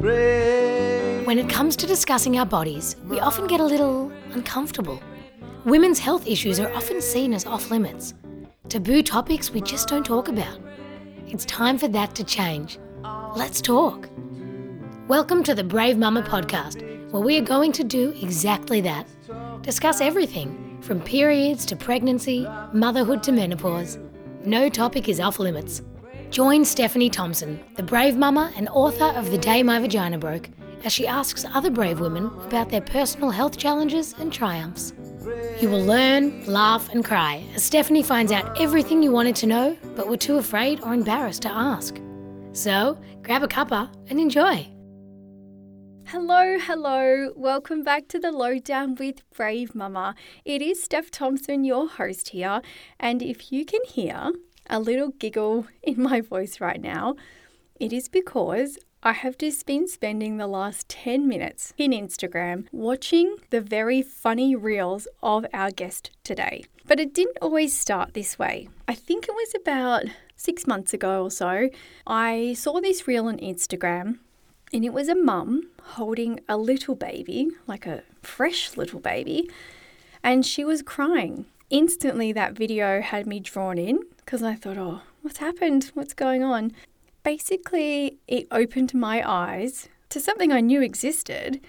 When it comes to discussing our bodies, we often get a little uncomfortable. Women's health issues are often seen as off limits, taboo topics we just don't talk about. It's time for that to change. Let's talk. Welcome to the Brave Mumma podcast, where we are going to do exactly that discuss everything from periods to pregnancy, motherhood to menopause. No topic is off limits. Join Stephanie Thompson, the brave mama and author of The Day My Vagina Broke, as she asks other brave women about their personal health challenges and triumphs. You will learn, laugh, and cry as Stephanie finds out everything you wanted to know but were too afraid or embarrassed to ask. So, grab a cuppa and enjoy. Hello, hello. Welcome back to the Lowdown with Brave Mumma. It is Steph Thompson, your host here. And if you can hear a little giggle in my voice right now, it is because I have just been spending the last 10 minutes in Instagram watching the very funny reels of our guest today. But it didn't always start this way. I think it was about six months ago or so. I saw this reel on Instagram and it was a mum holding a little baby, like a fresh little baby, and she was crying. Instantly, that video had me drawn in because I thought, oh, what's happened? What's going on? Basically, it opened my eyes to something I knew existed,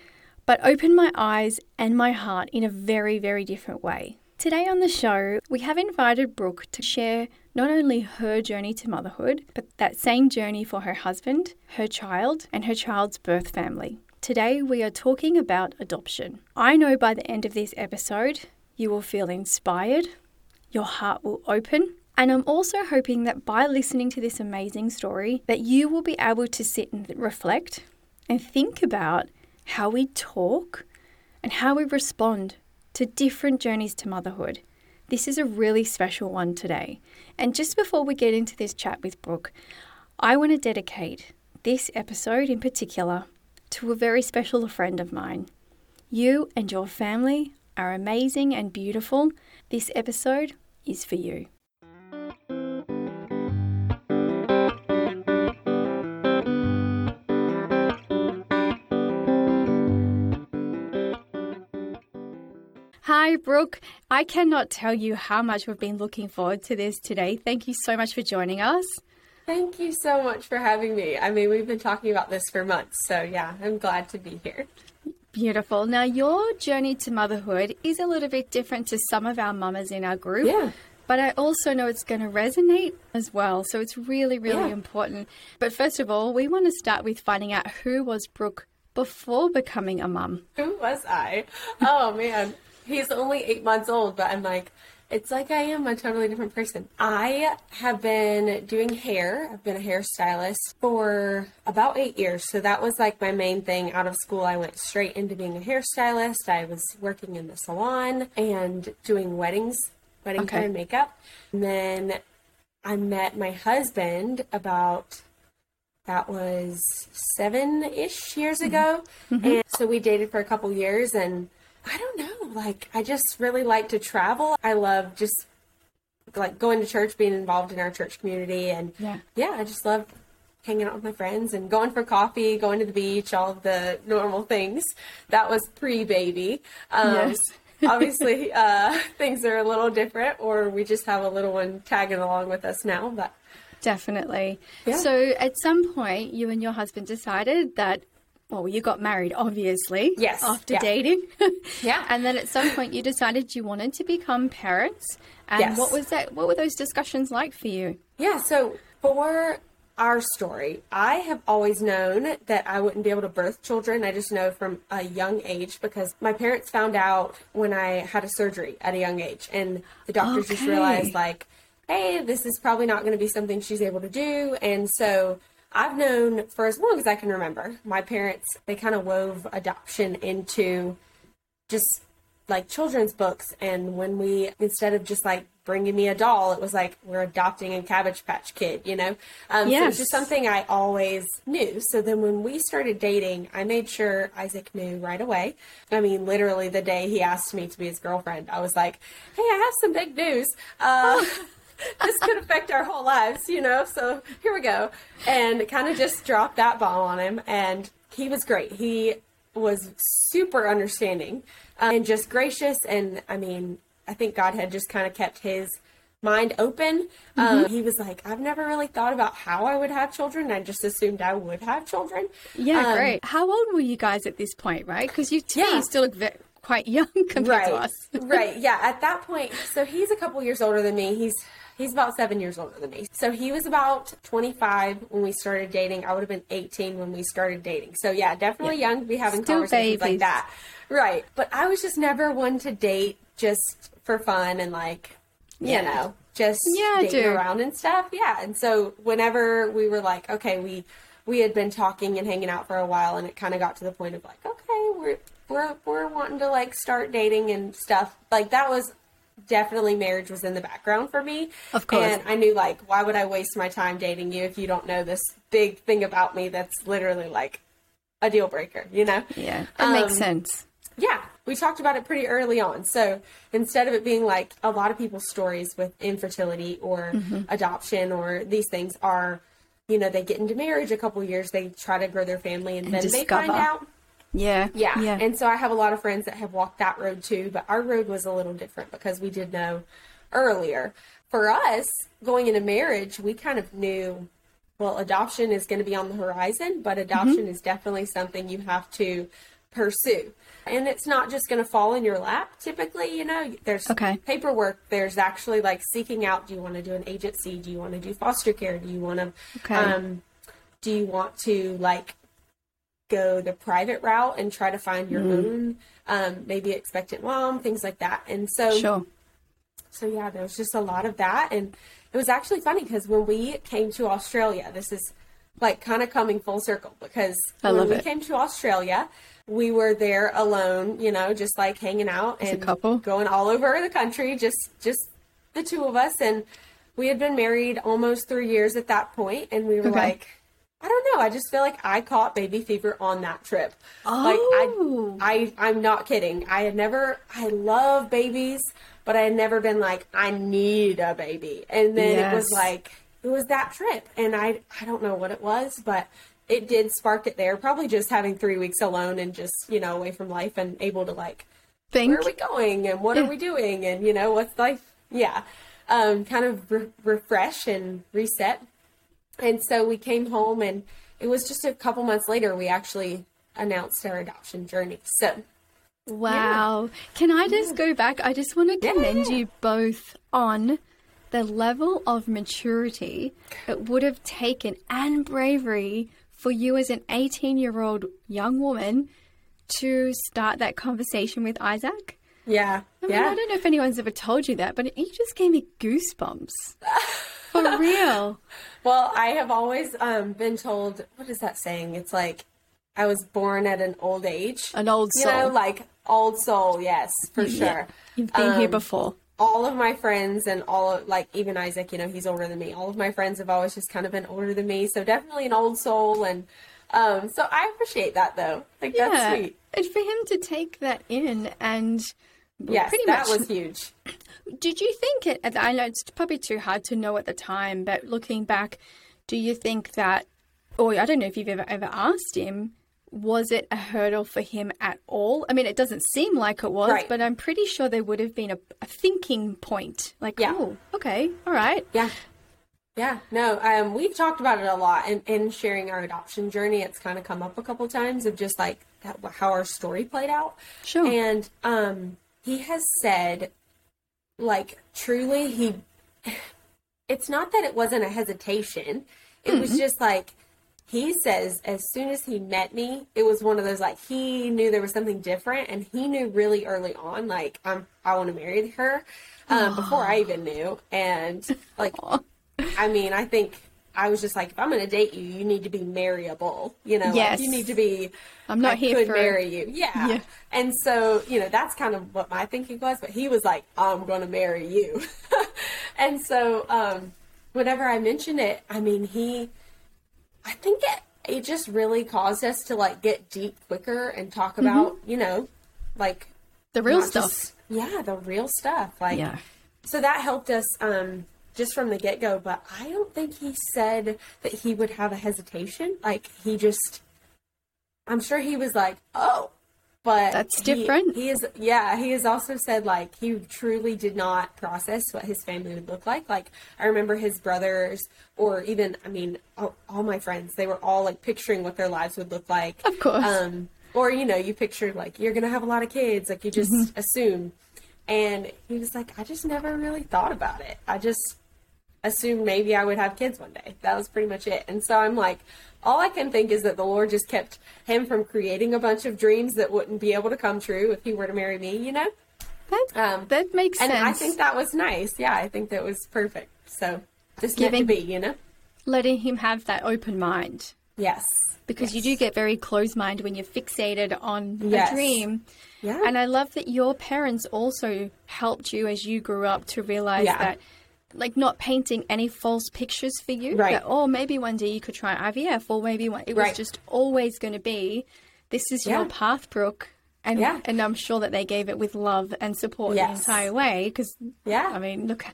but opened my eyes and my heart in a very, very different way. Today on the show, we have invited Brooke to share not only her journey to motherhood, but that same journey for her husband, her child, and her child's birth family. Today, we are talking about adoption. I know by the end of this episode, you will feel inspired, your heart will open, and I'm also hoping that by listening to this amazing story, that you will be able to sit and reflect and think about how we talk and how we respond to different journeys to motherhood. This is a really special one today. And just before we get into this chat with Brooke, I want to dedicate this episode in particular to a very special friend of mine. You and your family are amazing and beautiful. This episode is for you. Hi, Brooke. I cannot tell you how much we've been looking forward to this today. Thank you so much for joining us. Thank you so much for having me. I mean, we've been talking about this for months, so yeah, I'm glad to be here. Beautiful. Now, your journey to motherhood is a little bit different to some of our mamas in our group. Yeah. But I also know it's going to resonate as well. So it's really, really Yeah. important. But first of all, we want to start with finding out who was Brooke before becoming a mum. Who was I? Oh man, he's only eight months old, but I'm like, it's like I am a totally different person. I have been doing hair. I've been a hairstylist for about eight years. So that was like my main thing out of school. I went straight into being a hairstylist. I was working in the salon and doing weddings, wedding Okay. hair and makeup. And then I met my husband about that was seven ish years mm-hmm. ago. Mm-hmm. And so we dated for a couple years and I don't know, like I just really like to travel. I love just like going to church, being involved in our church community and Yeah. yeah, I just love hanging out with my friends and going for coffee, going to the beach, all the normal things. That was pre baby. Um, Yes. obviously, uh, things are a little different, or we just have a little one tagging along with us now. But Definitely. Yeah. So at some point, you and your husband decided that, well, you got married, obviously. Yes, After yeah. dating. Yeah. And then at some point, you decided you wanted to become parents. And Yes. what was that? What were those discussions like for you? Yeah, so for our story, I have always known that I wouldn't be able to birth children. I just know from a young age because my parents found out when I had a surgery at a young age, and the doctors just realized, like, hey, this is probably not going to be something she's able to do. And so I've known for as long as I can remember, my parents, they kind of wove adoption into just like children's books. And when we instead of just like bringing me a doll it was like we're adopting a cabbage patch kid you know? Um, so Yes. it's just something i always knew. So then when we started dating i made sure isaac knew right away. I mean literally the day he asked me to be his girlfriend i was like hey i have some big news. Uh, this could affect our whole lives you know so here we go and kind of just dropped that bomb on him and he was great. He was super understanding uh, and just gracious. And I mean, I think God had just kind of kept his mind open. Um, he was like, I've never really thought about how I would have children. I just assumed I would have children. Yeah, Um, great. How old were you guys at this point, right? Because you, Yeah. you still look ve- quite young compared to us. right. Yeah. At that point, so he's a couple years older than me. He's he's about seven years older than me. So he was about 25 when we started dating. I would have been 18 when we started dating. So yeah, definitely young to be having Still conversations like that. Right. But I was just never one to date just for fun and like, you know, just Yeah, dating do. around and stuff. Yeah. And so whenever we were like, okay, we we had been talking and hanging out for a while and it kind of got to the point of like, okay, we're we're we're wanting to like start dating and stuff. Like that was definitely marriage was in the background for me. Of course. And I knew like why would I waste my time dating you if you don't know this big thing about me that's literally like a deal breaker, you know? Yeah, that makes Um, sense. Yeah, we talked about it pretty early on. So instead of it being like a lot of people's stories with infertility or Mm-hmm. adoption or these things are, you know, they get into marriage a couple years, they try to grow their family, and, then they find out. Yeah, Yeah. yeah. And so I have a lot of friends that have walked that road too, but our road was a little different because we did know earlier. For us, going into marriage, we kind of knew well, adoption is going to be on the horizon, but adoption is definitely something you have to pursue. And it's not just going to fall in your lap typically, you know, there's Okay. paperwork, there's actually like seeking out do you want to do an agency? Do you want to do foster care? Do you want to Okay. um do you want to like go the private route and try to find your own um maybe expectant mom, things like that. And so sure. so yeah, there was just a lot of that, and it was actually funny because when we came to Australia, this is like kind of coming full circle because I when we it. came to Australia, we were there alone, you know, just like hanging out a and couple? going all over the country, just just the two of us, and we had been married almost three years at that point, and we were Okay. like. I don't know. I just feel like I caught baby fever on that trip. Oh. Like I, I, I'm not kidding. I had never. I love babies, but I had never been like I need a baby. And then it was like it was that trip, and I, I don't know what it was, but it did spark it there. Probably just having three weeks alone and just you know away from life and able to like Think. where are we going and what are we doing and you know what's life yeah um, kind of re- refresh and reset and so we came home and it was just a couple months later we actually announced our adoption journey so Wow. Can I just go back? I just want to commend yeah. you both on the level of maturity it would have taken and bravery for you as an 18 year old young woman to start that conversation with Isaac. yeah I mean, yeah I don't know if anyone's ever told you that, but you just gave me goosebumps. For real. well i have always um, been told what is that saying it's like i was born at an old age An old you soul. know like old soul yes for Yeah. sure You've been here Um, before. all of my friends and all of like even Isaac, you know, he's older than me. All of my friends have always just kind of been older than me, so definitely an old soul and um so I appreciate that though. Like that's sweet. And for him to take that in and Yes, pretty that much was huge. Did you think it? I know it's probably too hard to know at the time, but looking back, do you think that, or I don't know if you've ever ever asked him, was it a hurdle for him at all? I mean, it doesn't seem like it was, Right. but I'm pretty sure there would have been a, a thinking point. Like, Yeah. oh, okay, all right, Yeah. Yeah, no, um, we've talked about it a lot in, in sharing our adoption journey. It's kind of come up a couple times of just like that, how our story played out. sure, And um, he has said, like, truly, he. It's not that it wasn't a hesitation. It was just like he says, as soon as he met me, it was one of those like he knew there was something different, and he knew really early on, like, I'm, I want to marry her, um, before I even knew, and like, I mean, I think. I was just like, if I'm going to date you, you need to be marryable. You know, Yes. like you need to be. I'm not I here could for- marry you. Yeah. Yeah. And so, you know, that's kind of what my thinking was, but he was like, I'm going to marry you. and so, um, whenever I mentioned it, I mean, he, I think it, it just really caused us to like get deep quicker and talk about, you know, like the real stuff. just- yeah, the real stuff. Like, yeah, so that helped us, um, just from the get go, but I don't think he said that he would have a hesitation. Like, he just, I'm sure he was like, oh, but That's he- different. He is, yeah. He has also said like he truly did not process what his family would look like. Like I remember his brothers, or even I mean, all, all my friends, they were all like picturing what their lives would look like. Of course. Um, or you know, you pictured like you're gonna have a lot of kids, like you just Mm-hmm. assume. And he was like, I just never really thought about it. I just assumed maybe I would have kids one day. That was pretty much it. And so I'm like, all I can think is that the Lord just kept him from creating a bunch of dreams that wouldn't be able to come true if he were to marry me, you know? That, Um, that makes And sense. I think that was nice. Yeah, I think that was perfect. So just Giving- meant to be, you know? Letting him have that open mind. Yes. Because you do get very closed mind when you're fixated on Yes. a dream. Yeah. And I love that your parents also helped you as you grew up to realize Yeah. that, like, not painting any false pictures for you. Right. That, oh, maybe one day you could try IVF, or maybe one, it was Right. just always going to be, this is your Yeah. path, Brooke. And, Yeah. and I'm sure that they gave it with love and support the entire way. Because, Yeah. I mean, look,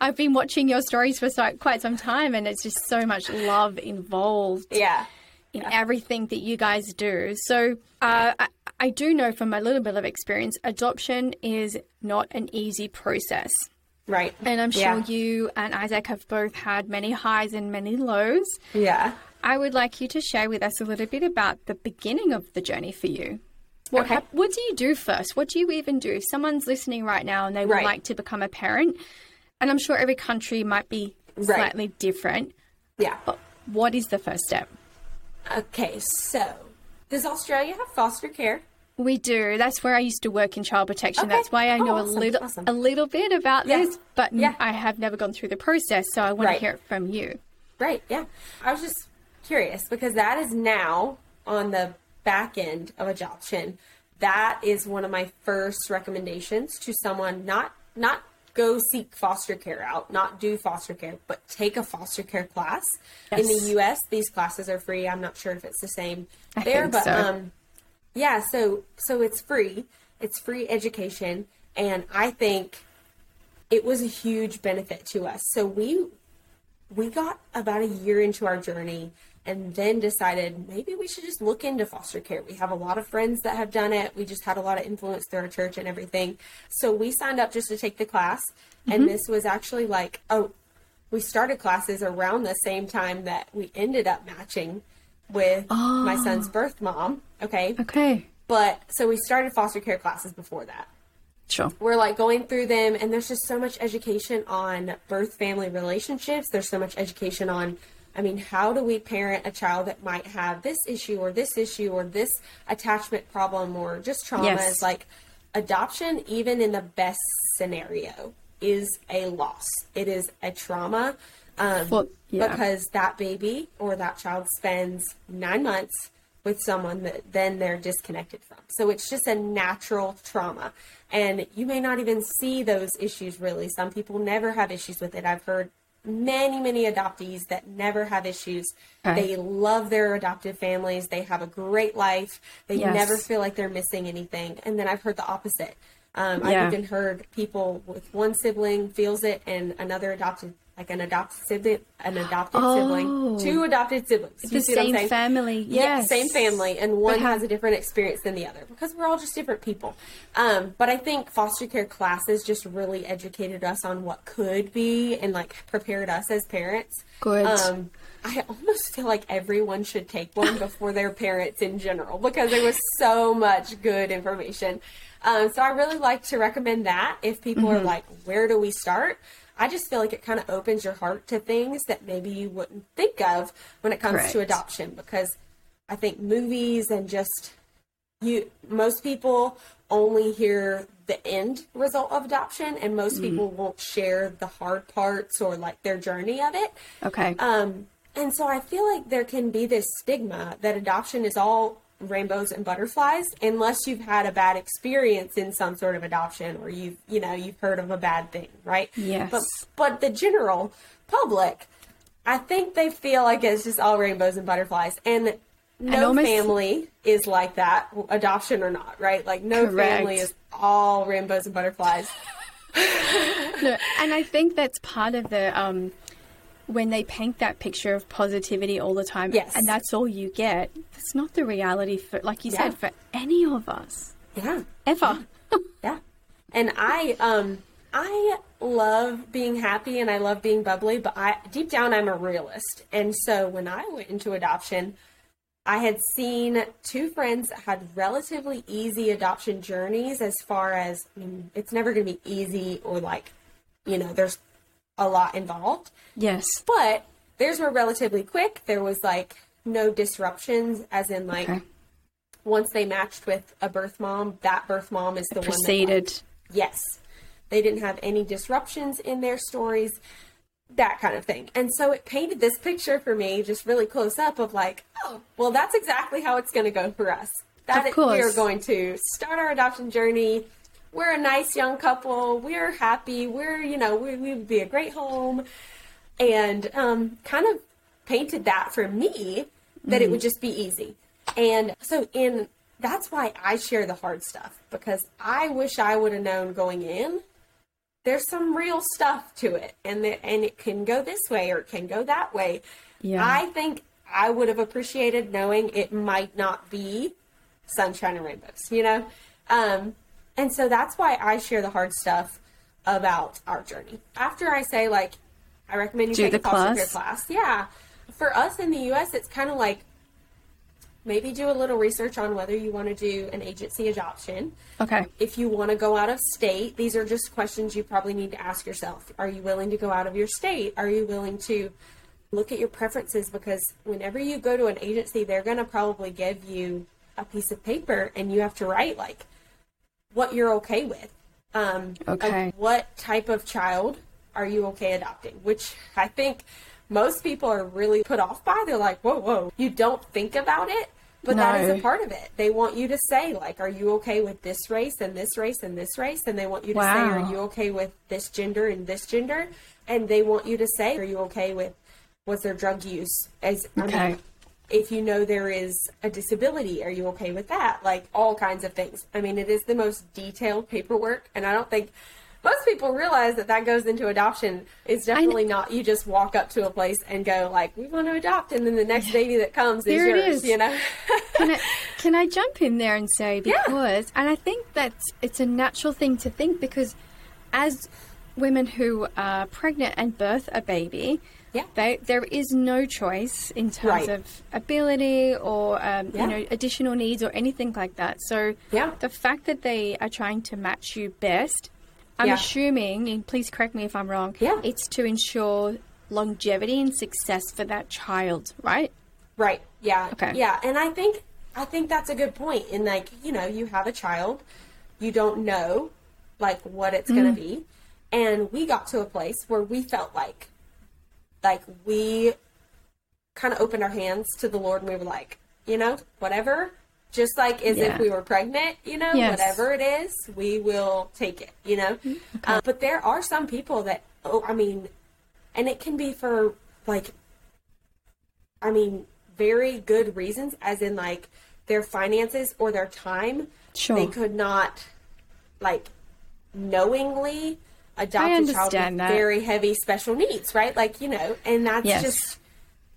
I've been watching your stories for so, quite some time, and it's just so much love involved yeah. in everything that you guys do. So uh, I, I do know from a little bit of experience, adoption is not an easy process. Right. And I'm sure Yeah. you and Isaac have both had many highs and many lows. Yeah. I would like you to share with us a little bit about the beginning of the journey for you. What, Okay. hap- what do you do first? What do you even do? If someone's listening right now and they would Right. like to become a parent, and I'm sure every country might be Right. slightly different, Yeah. but what is the first step? Okay, so does Australia have foster care? We do. That's where I used to work in child protection. Okay. That's why I Oh, know awesome, a little awesome. a little bit about Yes. this, but Yeah. I have never gone through the process, so I want Right. to hear it from you. Right, yeah. I was just curious because that is now on the back end of adoption. That is one of my first recommendations to someone not not go seek foster care out, not do foster care, but take a foster care class. In the US, these classes are free. I'm not sure if it's the same I there, but so. um yeah, so so it's free. It's free education and I think it was a huge benefit to us. So we we got about a year into our journey and then decided maybe we should just look into foster care. We have a lot of friends that have done it. We just had a lot of influence through our church and everything. So we signed up just to take the class. And mm-hmm. this was actually like, oh, we started classes around the same time that we ended up matching with my ah. son's birth mom. Okay. Okay. But so we started foster care classes before that Sure. we're like going through them and there's just so much education on birth family relationships there's so much education on i mean how do we parent a child that might have this issue or this issue or this attachment problem or just traumas Yes. like adoption even in the best scenario is a loss it is a trauma um, Well, yeah. because that baby or that child spends nine months with someone that then they're disconnected from. So it's just a natural trauma. And you may not even see those issues really. Some people never have issues with it. I've heard many, many adoptees that never have issues. Okay. They love their adoptive families. They have a great life. They Yes. never feel like they're missing anything. And then I've heard the opposite. Um, Yeah. I've even heard people with one sibling feels it and another adopted, like an adopted sibling, an adopted Oh. sibling, two adopted siblings. You The see what I'm same family. Yeah, same family, and one has a different experience than the other because we're all just different people. Um, but I think foster care classes just really educated us on what could be and like prepared us as parents. Good. Um, I almost feel like everyone should take one before their parents in general because there was so much good information. Um, so I really like to recommend that if people Mm-hmm. are like, where do we start? I just feel like it kind of opens your heart to things that maybe you wouldn't think of when it comes to adoption because I think movies and just you most people only hear the end result of adoption and most people won't share the hard parts or like their journey of it. Okay. Um, and so I feel like there can be this stigma that adoption is all rainbows and butterflies unless you've had a bad experience in some sort of adoption or you've you know you've heard of a bad thing, right? Yes. But but the general public, I think they feel like it's just all rainbows and butterflies and. No almost- family is like that, adoption or not, right? Like no Correct. family is all rainbows and butterflies. No, and I think that's part of the um, when they paint that picture of positivity all the time, Yes. and that's all you get, that's not the reality for, like you Yeah. said, for any of us Yeah. ever. Yeah. And I um I love being happy and I love being bubbly, but I deep down I'm a realist. And so when I went into adoption, I had seen two friends that had relatively easy adoption journeys as far as I mean, it's never going to be easy or like, you know, there's a lot involved. yes. But theirs were relatively quick. There was like no disruptions, as in like Okay. once they matched with a birth mom, that birth mom is the one that like, Proceeded. Yes. They didn't have any disruptions in their stories, that kind of thing. And so it painted this picture for me, just really close up, of like, oh, well, that's exactly how it's going to go for us. That Of course. we are going to start our adoption journey. We're a nice young couple. We're happy. We're, you know, we, we would be a great home. And um, kind of painted that for me that it would just be easy. And so in that's why I share the hard stuff because I wish I would have known going in. There's some real stuff to it, and the, and it can go this way or it can go that way. Yeah. I think I would have appreciated knowing it might not be sunshine and rainbows, you know. Um, and so that's why I share the hard stuff about our journey. After I say like, I recommend you Do take the a foster care class? class. Yeah, for us in the U.S., it's kind of like maybe do a little research on whether you want to do an agency adoption. Okay. If you want to go out of state, these are just questions you probably need to ask yourself. Are you willing to go out of your state? Are you willing to look at your preferences? Because whenever you go to an agency, they're going to probably give you a piece of paper and you have to write like what you're okay with. Um, like, Okay. what type of child are you okay adopting? Which I think most people are really put off by. They're like, whoa, whoa. You don't think about it, but that is a part of it. They want you to say, like, are you okay with this race and this race and this race? And they want you to say, are you okay with this gender and this gender? And they want you to say, are you okay with what's their drug use? As I Okay. mean, if you know there is a disability, are you okay with that? Like all kinds of things. I mean, it is the most detailed paperwork, and I don't think most people realize that that goes into adoption. It's definitely not you just walk up to a place and go like, "We want to adopt," and then the next baby that comes is Here it yours. is. You know? can I, can I jump in there and say Yeah. because and I think that it's a natural thing to think because as women who are pregnant and birth a baby Yeah. they, there is no choice in terms Right. of ability or um, Yeah. you know additional needs or anything like that so Yeah. the fact that they are trying to match you best I'm Yeah. assuming and please correct me if I'm wrong Yeah. it's to ensure longevity and success for that child right Right. Yeah. Okay. Yeah, and I think I think that's a good point. In like, you know, you have a child, you don't know like what it's going to be, and we got to a place where we felt like like we kind of opened our hands to the Lord and we were like, you know, whatever, just like as Yeah. if we were pregnant, you know, Yes. whatever it is, we will take it, you know. Uh, but there are some people that, oh, I mean, and it can be for like I mean, very good reasons, as in like their finances or their time. Sure. They could not like knowingly adopt I a child with that. very heavy special needs, right? Like, you know, and that's Yes. just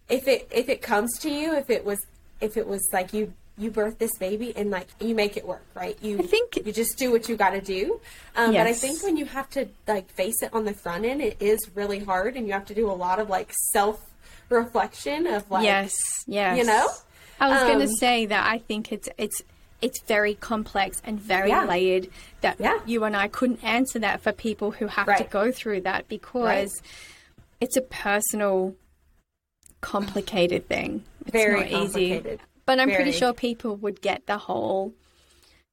if it if it comes to you, if it was if it was like you you birth this baby and like you make it work, right? You I think- you just do what you got to do. Um, But I think when you have to like face it on the front end, it is really hard, and you have to do a lot of like self reflection of like yes, yes. you know? I was going Um, to say that I think it's it's it's very complex and very Yeah. layered. That Yeah. you and I couldn't answer that for people who have to go through that because it's a personal, complicated thing. It's Very not easy. But I'm pretty sure people would get the whole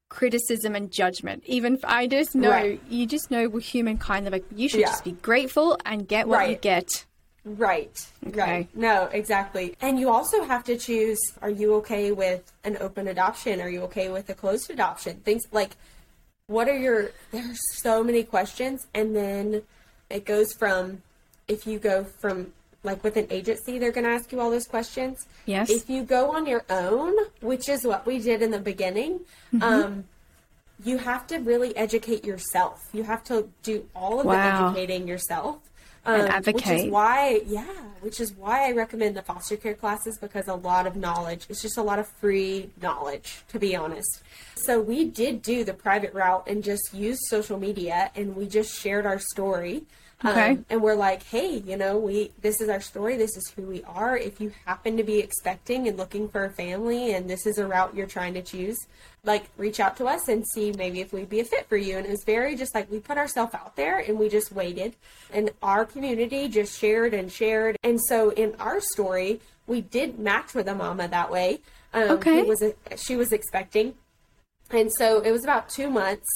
criticism and judgment. Even if I just know, Right. you just know we're humankind. Like you should Yeah. just be grateful and get what you get. Right. Okay. Right. No, exactly. And you also have to choose are you okay with an open adoption? Are you okay with a closed adoption? Things like what are your there's so many questions and then it goes from if you go from like with an agency they're going to ask you all those questions. Yes. If you go on your own, which is what we did in the beginning, Mm-hmm. um you have to really educate yourself. You have to do all of Wow. the educating yourself. And um, Which is why, yeah, which is why I recommend the foster care classes because a lot of knowledge, it's just a lot of free knowledge, to be honest. So we did do the private route and just used social media and we just shared our story. Um, Okay. and we're like, hey, you know, we this is our story. This is who we are. If you happen to be expecting and looking for a family, and this is a route you're trying to choose, like reach out to us and see maybe if we'd be a fit for you. And it was very just like we put ourselves out there and we just waited, and our community just shared and shared. And so in our story, we did match with a mama that way. Um, Okay. who was a, she was expecting, and so it was about two months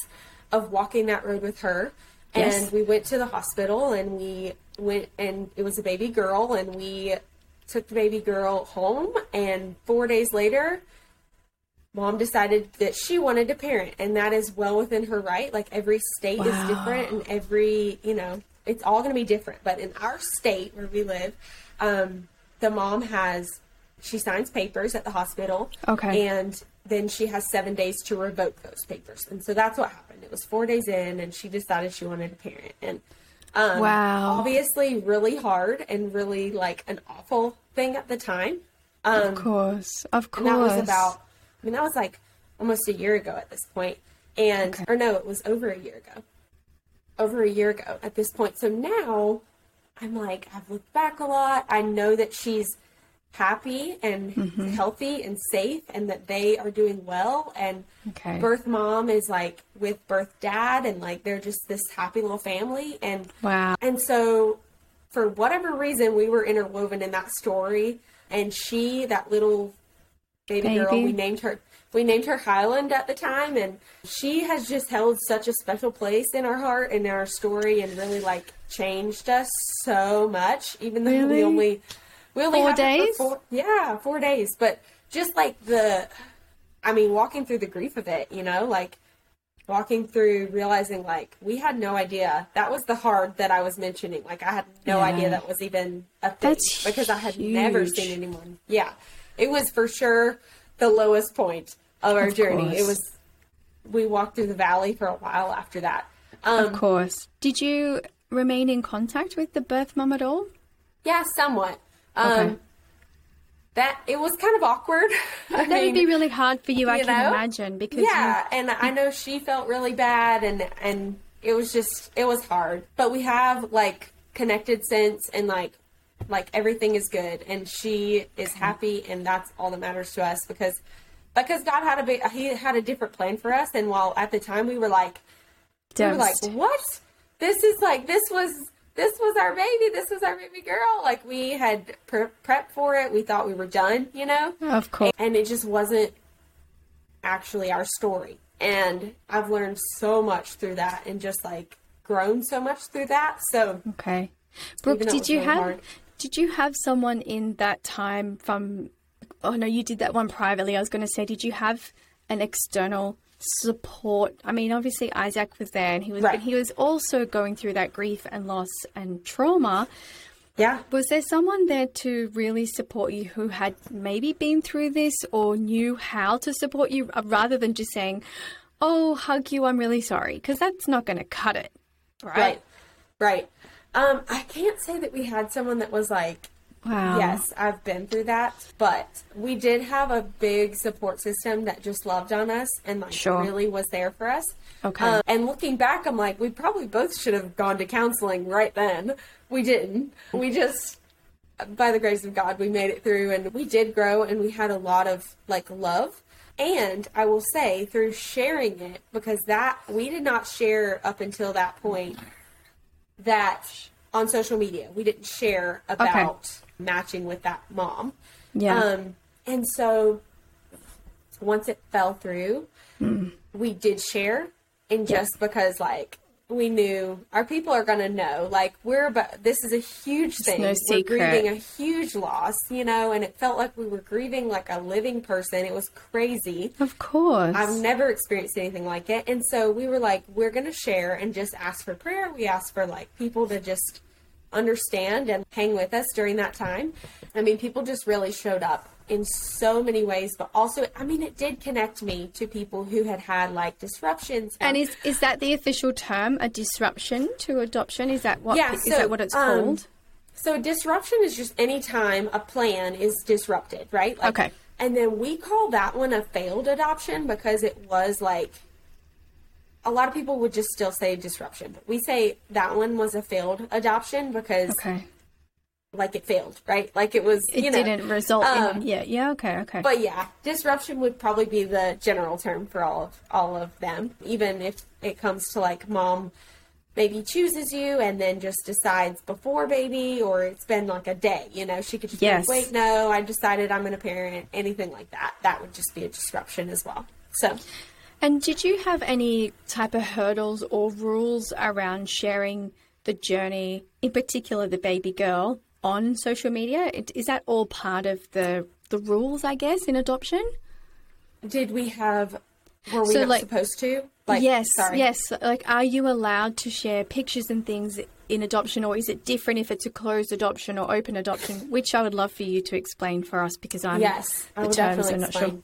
of walking that road with her. Yes. And we went to the hospital and we went and it was a baby girl and we took the baby girl home and 4 days later mom decided that she wanted to parent and that is well within her right like every state is different and every you know it's all going to be different but in our state where we live um, the mom has she signs papers at the hospital Okay. and then she has seven days to revoke those papers and so that's what happened it was four days in and she decided she wanted a parent and um, Wow. obviously really hard and really like an awful thing at the time um, of course, of course. and that was about, I mean, that was like almost a year ago at this point. And, Okay. or no, it was over a year ago. Over a year ago at this point. So now I'm like, I've looked back a lot. I know that she's happy and Mm-hmm. healthy and safe and that they are doing well. And Okay. birth mom is like with birth dad and like they're just this happy little family. And Wow. and so, for whatever reason, we were interwoven in that story. And she, that little baby, girl, we named her. We named her Highland at the time, and she has just held such a special place in our heart and in our story, and really like changed us so much. Even though Really? we only we only Four had her for days? four, yeah, four days. But just like the, I mean, walking through the grief of it, you know, like walking through realizing like we had no idea that was the hard that I was mentioning. Like I had no Yeah. idea that was even a thing That's because I had never seen anyone. Yeah, it was for sure the lowest point of our Of journey. course. It was. We walked through the valley for a while after that. Um, of course. Did you remain in contact with the birth mom at all? yeah, somewhat. Um, Okay. That it was kind of awkward. I That would be really hard for you, I can know? imagine, because yeah and i know she felt really bad and and it was just it was hard but we have like connected since and like like everything is good and she is happy and that's all that matters to us because because god had a big he had a different plan for us and while at the time we were like you we were like what this is like this was this was our baby this was our baby girl like we had pre- prepped for it we thought we were done you know of course. and it just wasn't actually our story. And I've learned so much through that and just like grown so much through that. So Okay. Brooke, Even though it did you really have hard. did you have someone in that time from oh no, you did that one privately. I was gonna say, did you have an external support? I mean, obviously Isaac was there and he was Right. but he was also going through that grief and loss and trauma. yeah, Was there someone there to really support you who had maybe been through this or knew how to support you uh, rather than just saying, "Oh, hug you, I'm really sorry," because that's not going to cut it, right? right, right. Um, I can't say that we had someone that was like, Wow. yes, I've been through that, but we did have a big support system that just loved on us and like Sure. really was there for us. Okay. Um, and looking back, I'm like, we probably both should have gone to counseling right then. We didn't. We just, by the grace of God, we made it through and we did grow and we had a lot of like love. And I will say, through sharing it, because that we did not share up until that point that on social media, we didn't share about matching with that mom. Yeah. Um, and so once it fell through, we did share. And just because, like, we knew our people are going to know, like, we're about, this is a huge thing. no we're grieving a huge loss, you know, and it felt like we were grieving like a living person. It was crazy. Of course. I've never experienced anything like it. And so we were like, we're going to share and just ask for prayer. We asked for like people to just understand and hang with us during that time. I mean, people just really showed up in so many ways, but also, I mean, it did connect me to people who had had like disruptions. And is is that the official term, a disruption to adoption? Is that what Yeah, is so, that what it's um, called? So disruption is just any time a plan is disrupted, right? Like, Okay. And then we call that one a failed adoption because it was like a lot of people would just still say disruption. But we say that one was a failed adoption because Okay. Like it failed, right? Like it was It know, didn't result um, in yeah, yeah, okay, okay. But yeah, disruption would probably be the general term for all of all of them. Even if it comes to like mom maybe chooses you and then just decides before baby or it's been like a day, you know, she could just Yes. be like, wait, no, I decided I'm gonna parent, anything like that. That would just be a disruption as well. So And did you have any type of hurdles or rules around sharing the journey, in particular the baby girl, on social media? Is that all part of the the rules, I guess, in adoption? did we have were we So, not like- supposed to? Like yes, sorry. yes. Like, are you allowed to share pictures and things in adoption, or is it different if it's a closed adoption or open adoption? Which I would love for you to explain for us because I'm Yes, the terms are not sure.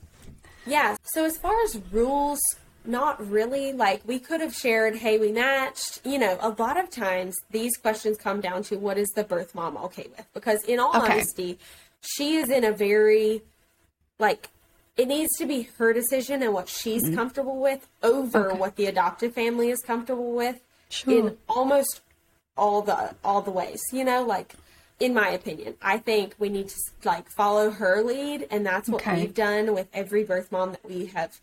Yeah. So as far as rules, not really. Like we could have shared, hey, we matched. You know, a lot of times these questions come down to what is the birth mom okay with? Because in all Okay. honesty, she is in a very like it needs to be her decision and what she's Mm-hmm. comfortable with over what the adoptive family is comfortable with Sure. in almost all the all the ways you know like in my opinion i think we need to like follow her lead and that's what Okay. we've done with every birth mom that we have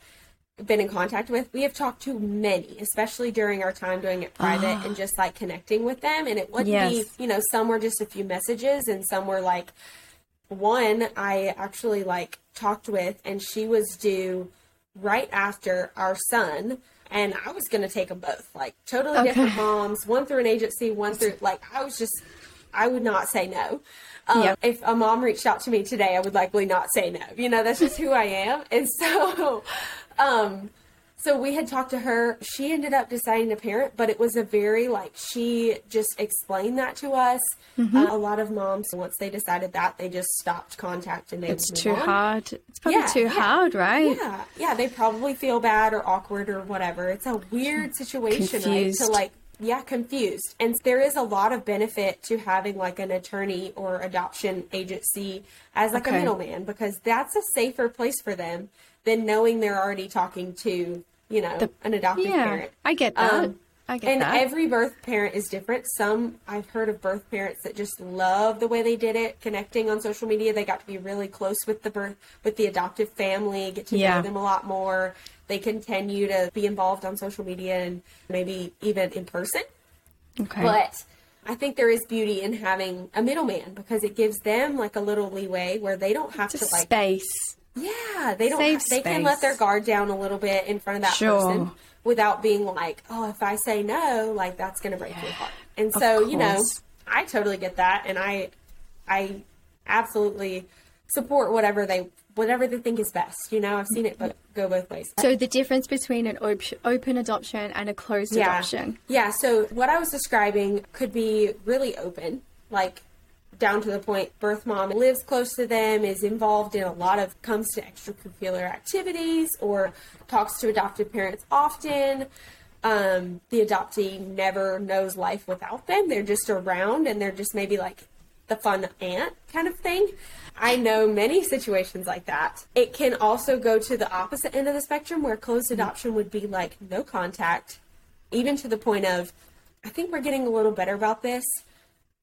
been in contact with we have talked to many especially during our time doing it private and just like connecting with them and it wouldn't Ah. Yes. be you know some were just a few messages and some were like one I actually like talked with, and she was due right after our son, and I was going to take them both, like totally Okay. different moms, one through an agency, one through like I was just I would not say no. Um, Yep. If a mom reached out to me today, I would likely not say no. You know, that's just who I am, and so. um so we had talked to her. She ended up deciding to parent, but it was a very like she just explained that to us. Mm-hmm. Uh, a lot of moms, once they decided that, they just stopped contact and they It's too on. hard. It's probably Yeah, too yeah. hard, right? Yeah, yeah, they probably feel bad or awkward or whatever. It's a weird situation, right? To like, yeah, confused. And there is a lot of benefit to having like an attorney or adoption agency as like Okay. a middleman because that's a safer place for them than knowing they're already talking to, you know, an adoptive Yeah, parent. I get that. Um, I get and that. every birth parent is different. Some I've heard of birth parents that just love the way they did it, connecting on social media. They got to be really close with the birth with the adoptive family, get to Yeah. know them a lot more. They continue to be involved on social media and maybe even in person. okay. But I think there is beauty in having a middleman because it gives them like a little leeway where they don't have It's to like space. Yeah, they don't. Safe they can let their guard down a little bit in front of that Sure. person without being like, "Oh, if I say no, like that's going to break your heart." And so, you know. I totally get that, and I, I absolutely support whatever they whatever they think is best. You know, I've seen it but go both ways. So the difference between an op- open adoption and a closed yeah. adoption. Yeah, so what I was describing could be really open, like down to the point birth mom lives close to them, is involved in a lot of comes to extracurricular activities or talks to adoptive parents often. Um, the adoptee never knows life without them. They're just around and they're just maybe like the fun aunt kind of thing. I know many situations like that. It can also go to the opposite end of the spectrum where closed adoption would be like no contact, even to the point of, I think we're getting a little better about this,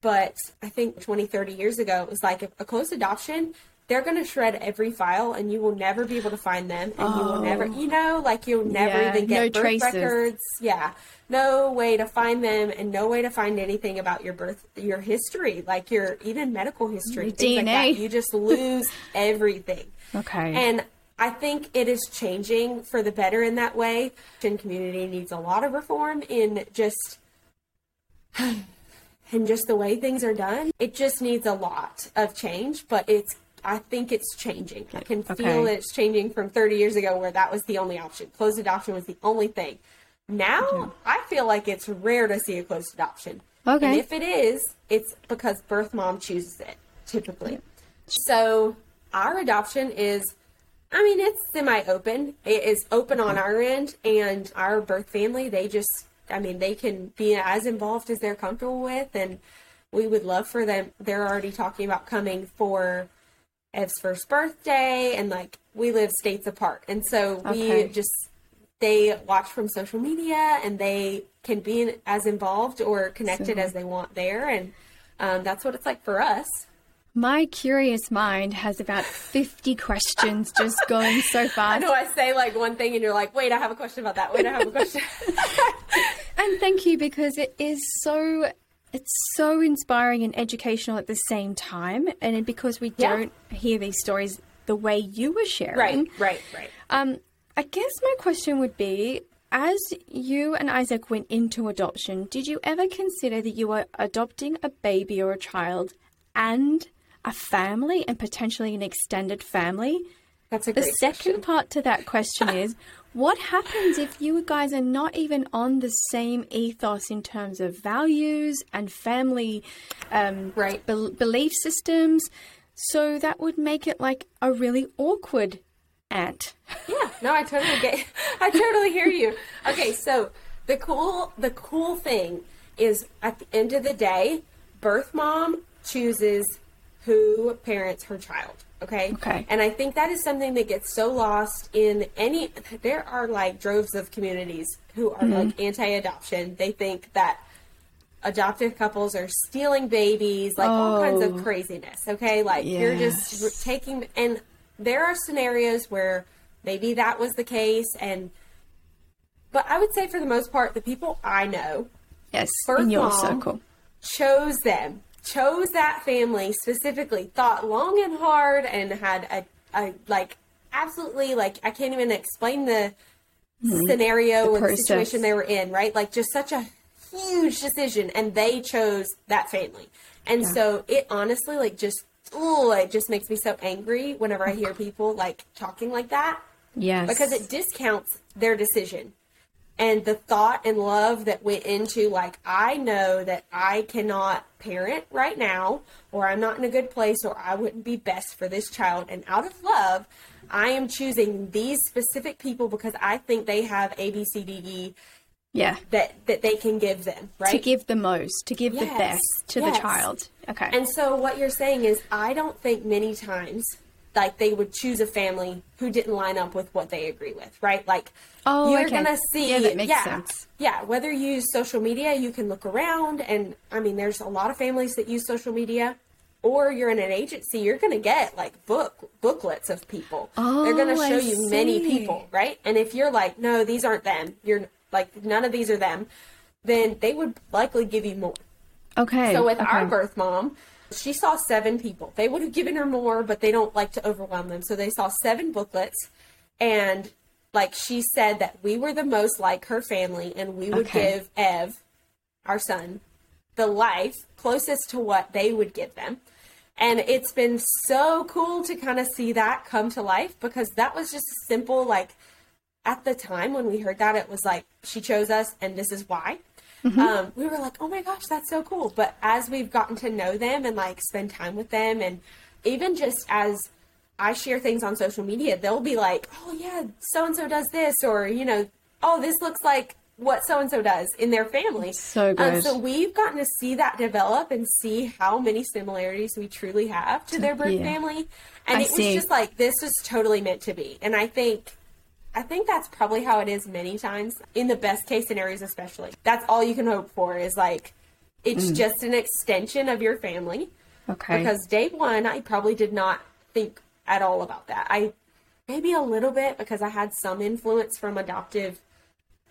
but I think 20, 30 years ago, it was like a, closed adoption, they're going to shred every file and you will never be able to find them. And you will never, oh. you know, like you'll never Yeah, even get no birth traces. records. Yeah. No way to find them and no way to find anything about your birth, your history, like your even medical history. Things like. DNA. You just lose everything. Okay. And I think it is changing for the better in that way. The community needs a lot of reform in just in just the way things are done. It just needs a lot of change, but it's I think it's changing. I can feel it's changing from 30 years ago where that was the only option. Closed adoption was the only thing. Now, I feel like it's rare to see a closed adoption. Okay. And if it is, it's because birth mom chooses it, typically. So our adoption is, I mean, it's semi open. It is open on our end, and our birth family, they just, I mean, they can be as involved as they're comfortable with. And we would love for them. They're already talking about coming for Ev's first birthday, and like we live states apart. And so Okay. we just, they watch from social media and they can be as involved or connected as they want there. And um, that's what it's like for us. My curious mind has about 50 questions just going so fast. I know I say like one thing and you're like, wait, I have a question about that. Wait, I have a question. And thank you because it is so it's so inspiring and educational at the same time and because we Yeah. don't hear these stories the way you were sharing. right, right, right. Um I guess my question would be as you and Isaac went into adoption, did you ever consider that you were adopting a baby or a child and a family and potentially an extended family? That's a The second question. part to that question is what happens if you guys are not even on the same ethos in terms of values and family um, Right. bel belief systems? So that would make it like a really awkward aunt. Yeah, no, I totally get. I totally hear you. Okay, so the cool, the cool thing is at the end of the day, birth mom chooses who parents her child. Okay. Okay. And I think that is something that gets so lost in any. There are like droves of communities who are mm-hmm. like anti-adoption. They think that adoptive couples are stealing babies, like all kinds of Oh. craziness. Okay, like you're just Yes. taking, and there are scenarios where maybe that was the case, and but I would say for the most part, the people I know Yes, in your mom. circle. chose them, chose that family specifically, thought long and hard, and had a, a like absolutely like I can't even explain the hmm. scenario or the situation they were in, right? Like just such a huge decision, and they chose that family, and so it honestly like just oh, it just makes me so angry whenever I hear people like talking like that. Yes. because it discounts their decision and the thought and love that went into like i know that i cannot parent right now or i'm not in a good place or i wouldn't be best for this child and out of love i am choosing these specific people because i think they have a b c d e yeah. that that they can give them right To give the most, to give the best to yes. the child. Okay. And so what you're saying is I don't think many times like they would choose a family who didn't line up with what they agree with, right? Like Oh, you're okay. gonna see Yeah, that makes sense. Yeah, whether you use social media, you can look around and I mean there's a lot of families that use social media or you're in an agency, you're gonna get like book booklets of people. Oh, They're gonna Oh, I show you many people, right? And if you're like, no, these aren't them, you're like none of these are them, then they would likely give you more. okay. So with okay. our birth mom, she saw seven people. They would have given her more, but they don't like to overwhelm them. So they saw seven booklets and like she said that we were the most like her family and we would Okay. give Ev, our son, the life closest to what they would give them. And it's been so cool to kind of see that come to life because that was just simple like at the time when we heard that it was like she chose us and this is why um, we were like oh my gosh that's so cool. But as we've gotten to know them and like spend time with them and even just as i share things on social media they'll be like oh yeah so and so does this or you know oh this looks like what so and so does in their family. So Um, so we've gotten to see that develop and see how many similarities we truly have to their birth Yeah. family. And I it was just like this is totally meant to be. And i think I think that's probably how it is many times in the best case scenarios, especially. That's all you can hope for is like it's mm. just an extension of your family. Okay. Because day one, I probably did not think at all about that. I maybe a little bit because I had some influence from adoptive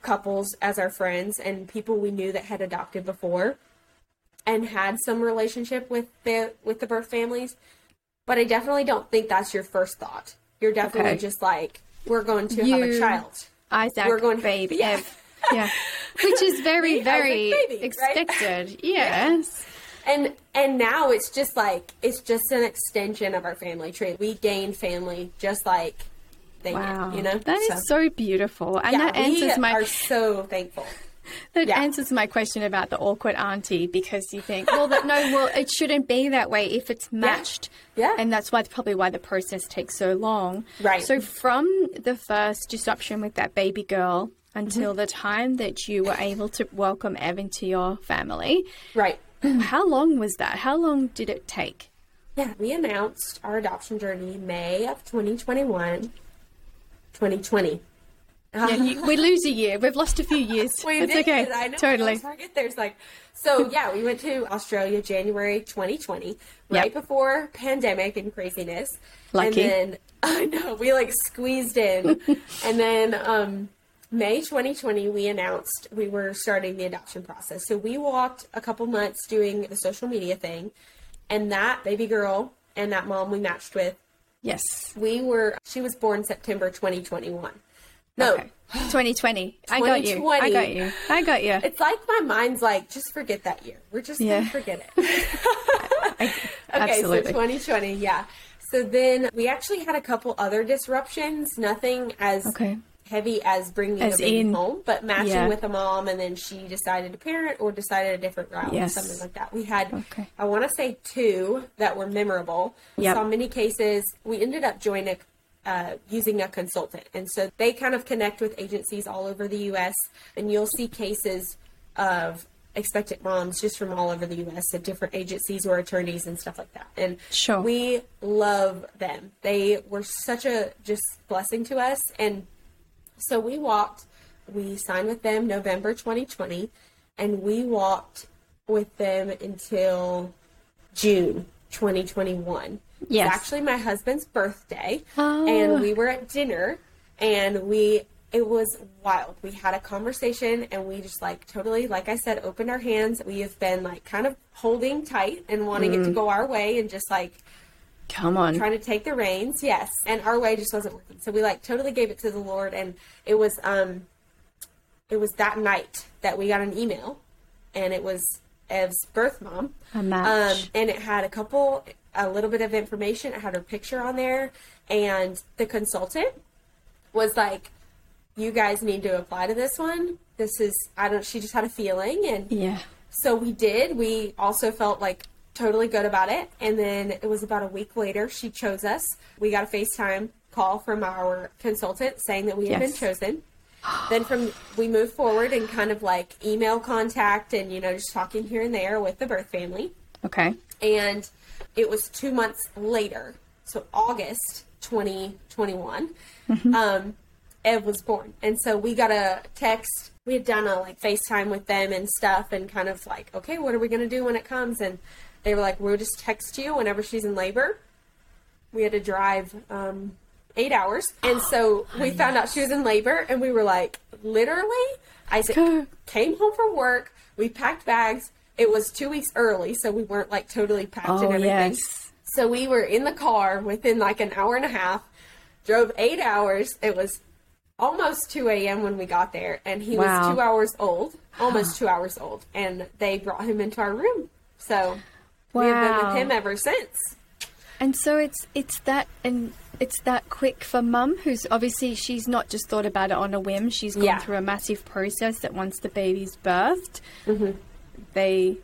couples as our friends and people we knew that had adopted before and had some relationship with the with the birth families. But I definitely don't think that's your first thought. You're definitely Okay. just like, we're going to have a You- child. Isaac, We're going- babe, Yeah. Ev. Yeah. Which is very, very baby, right? expected. Yes. And and now it's just like it's just an extension of our family tree. We gain family just like they Wow. did, you know. That is so, beautiful. And yeah, that answers we my are so thankful. That Yeah. answers my question about the awkward auntie because you think, well, that, no, well, it shouldn't be that way if it's matched. Yeah. And that's why probably why the process takes so long. Right. So from the first disruption with that baby girl until Mm-hmm. the time that you were able to welcome Evan to your family, Right. how long was that? How long did it take? Yeah, we announced our adoption journey May of 2021, 2020. Yeah, you, we lose a year. We've lost a few years. We it's did. okay. I know. Totally. I there's like so yeah, we went to Australia January 2020, right Yep. before pandemic and craziness. Lucky. And then I know we like squeezed in. and then um May 2020 we announced we were starting the adoption process. So we walked a couple months doing the social media thing and that baby girl and that mom we matched with Yes. we were she was born September 2021. No, Okay. 2020. I got you. I got you. I got you. It's like my mind's like, just forget that year. We're just Yeah. gonna forget it. okay, Absolutely. so 2020, yeah. So then we actually had a couple other disruptions. Nothing as Okay. heavy as bringing As a baby in- home, but matching yeah. with a mom, and then she decided to parent or decided a different route, Yes. or something like that. We had, Okay. I want to say, two that were memorable. We Yep. saw many cases. We ended up joining. Uh, using a consultant. And so they kind of connect with agencies all over the U.S. And you'll see cases of expectant moms just from all over the U.S. at different agencies or attorneys and stuff like that. And Sure. we love them. They were such a just blessing to us. And so we walked, we signed with them November 2020, and we walked with them until June 2021. Yes. It's actually my husband's birthday, Oh. and we were at dinner, and we it was wild. We had a conversation, and we just like totally, like I said, opened our hands. We have been like kind of holding tight and wanting Mm. it to go our way, and just like Come on. trying to take the reins yes and our way just wasn't working so we like totally gave it to the lord and it was um it was that night that we got an email and it was ev's birth mom A match. um and it had a couple a little bit of information I had her picture on there and the consultant was like you guys need to apply to this one this is i don't she just had a feeling and yeah. so we did. We also felt like totally good about it. And then it was about a week later, she chose us. We got a FaceTime call from our consultant saying that we had Yes. been chosen. then from we moved forward and kind of like email contact and you know just talking here and there with the birth family. Okay. And it was two months later, so August 2021, um, Ev was born. And so we got a text. We had done a like FaceTime with them and stuff, and kind of like, okay, what are we going to do when it comes? And they were like, we'll just text you whenever she's in labor. We had to drive um, eight hours. And so we found out she was in labor, and we were like, literally, Isaac came home from work. We packed bags. It was two weeks early, so we weren't like totally packed and Oh, everything. yes. So we were in the car within like an hour and a half, drove eight hours. It was almost 2 a.m. when we got there, and he Wow. was two hours old, almost two hours old. And they brought him into our room. So we have been with him ever since. And so it's it's that and it's that quick for mum who's obviously she's not just thought about it on a whim. She's gone Yeah. through a massive process that once the baby's birthed, Mm-hmm. They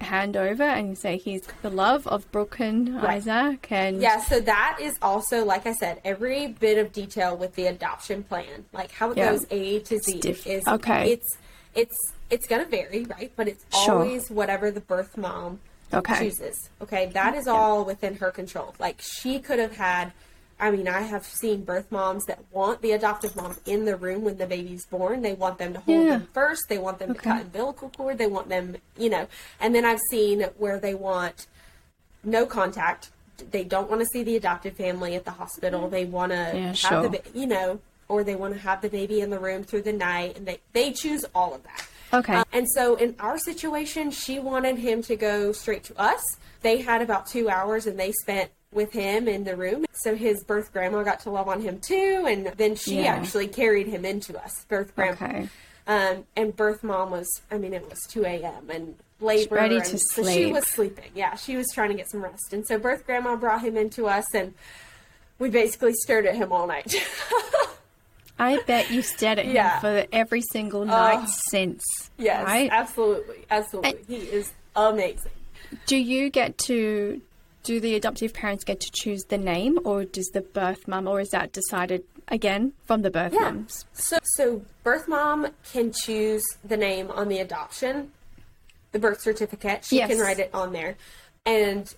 hand over and you say he's the love of Brooke and Isaac and Yeah, so that is also, like I said, every bit of detail with the adoption plan, like how it Yeah. goes A to Z, diff- is okay. It's it's it's gonna vary, right? But it's Sure. always whatever the birth mom Okay. chooses. Okay, that is all within her control. Like she could have had. I mean, I have seen birth moms that want the adoptive mom in the room when the baby's born. They want them to hold Yeah. them first. They want them to Okay. cut umbilical cord. They want them, you know. And then I've seen where they want no contact. They don't want to see the adoptive family at the hospital. They want to Yeah, have sure. the, you know, or they want to have the baby in the room through the night, and they they choose all of that. Okay. Um, and so in our situation, she wanted him to go straight to us. They had about two hours, and they spent with him in the room. So his birth grandma got to love on him too, and then she Yeah. actually carried him into us. Birth grandma. Okay. Um, and birth mom was, I mean, it was 2 a.m. and labor. ready and to So she was sleeping. Yeah, she was trying to get some rest. And so birth grandma brought him into us, and we basically stared at him all night. I bet you've stared at him for every single night since. Yes, Right? absolutely, absolutely. he is amazing. Do you get to do the adoptive parents get to choose the name or does the birth mum or is that decided again from the birth Yeah. mums? So, so birth mom can choose the name on the adoption, the birth certificate. She Yes. can write it on there, and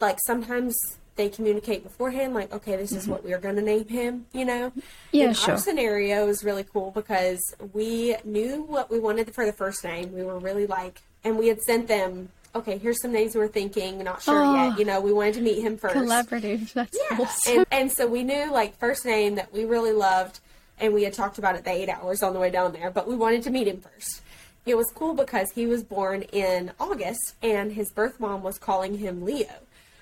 like sometimes they communicate beforehand, like, okay, this is what we are going to name him. You know. Mm-hmm. Yeah, In sure. Our scenario is really cool because we knew what we wanted for the first name. We were really like, and we had sent them. Okay, here's some names we're thinking. Not sure Oh. yet. You know, we wanted to meet him first. Collaborative. That's Yeah. awesome. And, and so we knew like first name that we really loved and we had talked about it the eight hours on the way down there, but we wanted to meet him first. It was cool because he was born in August and his birth mom was calling him Leo.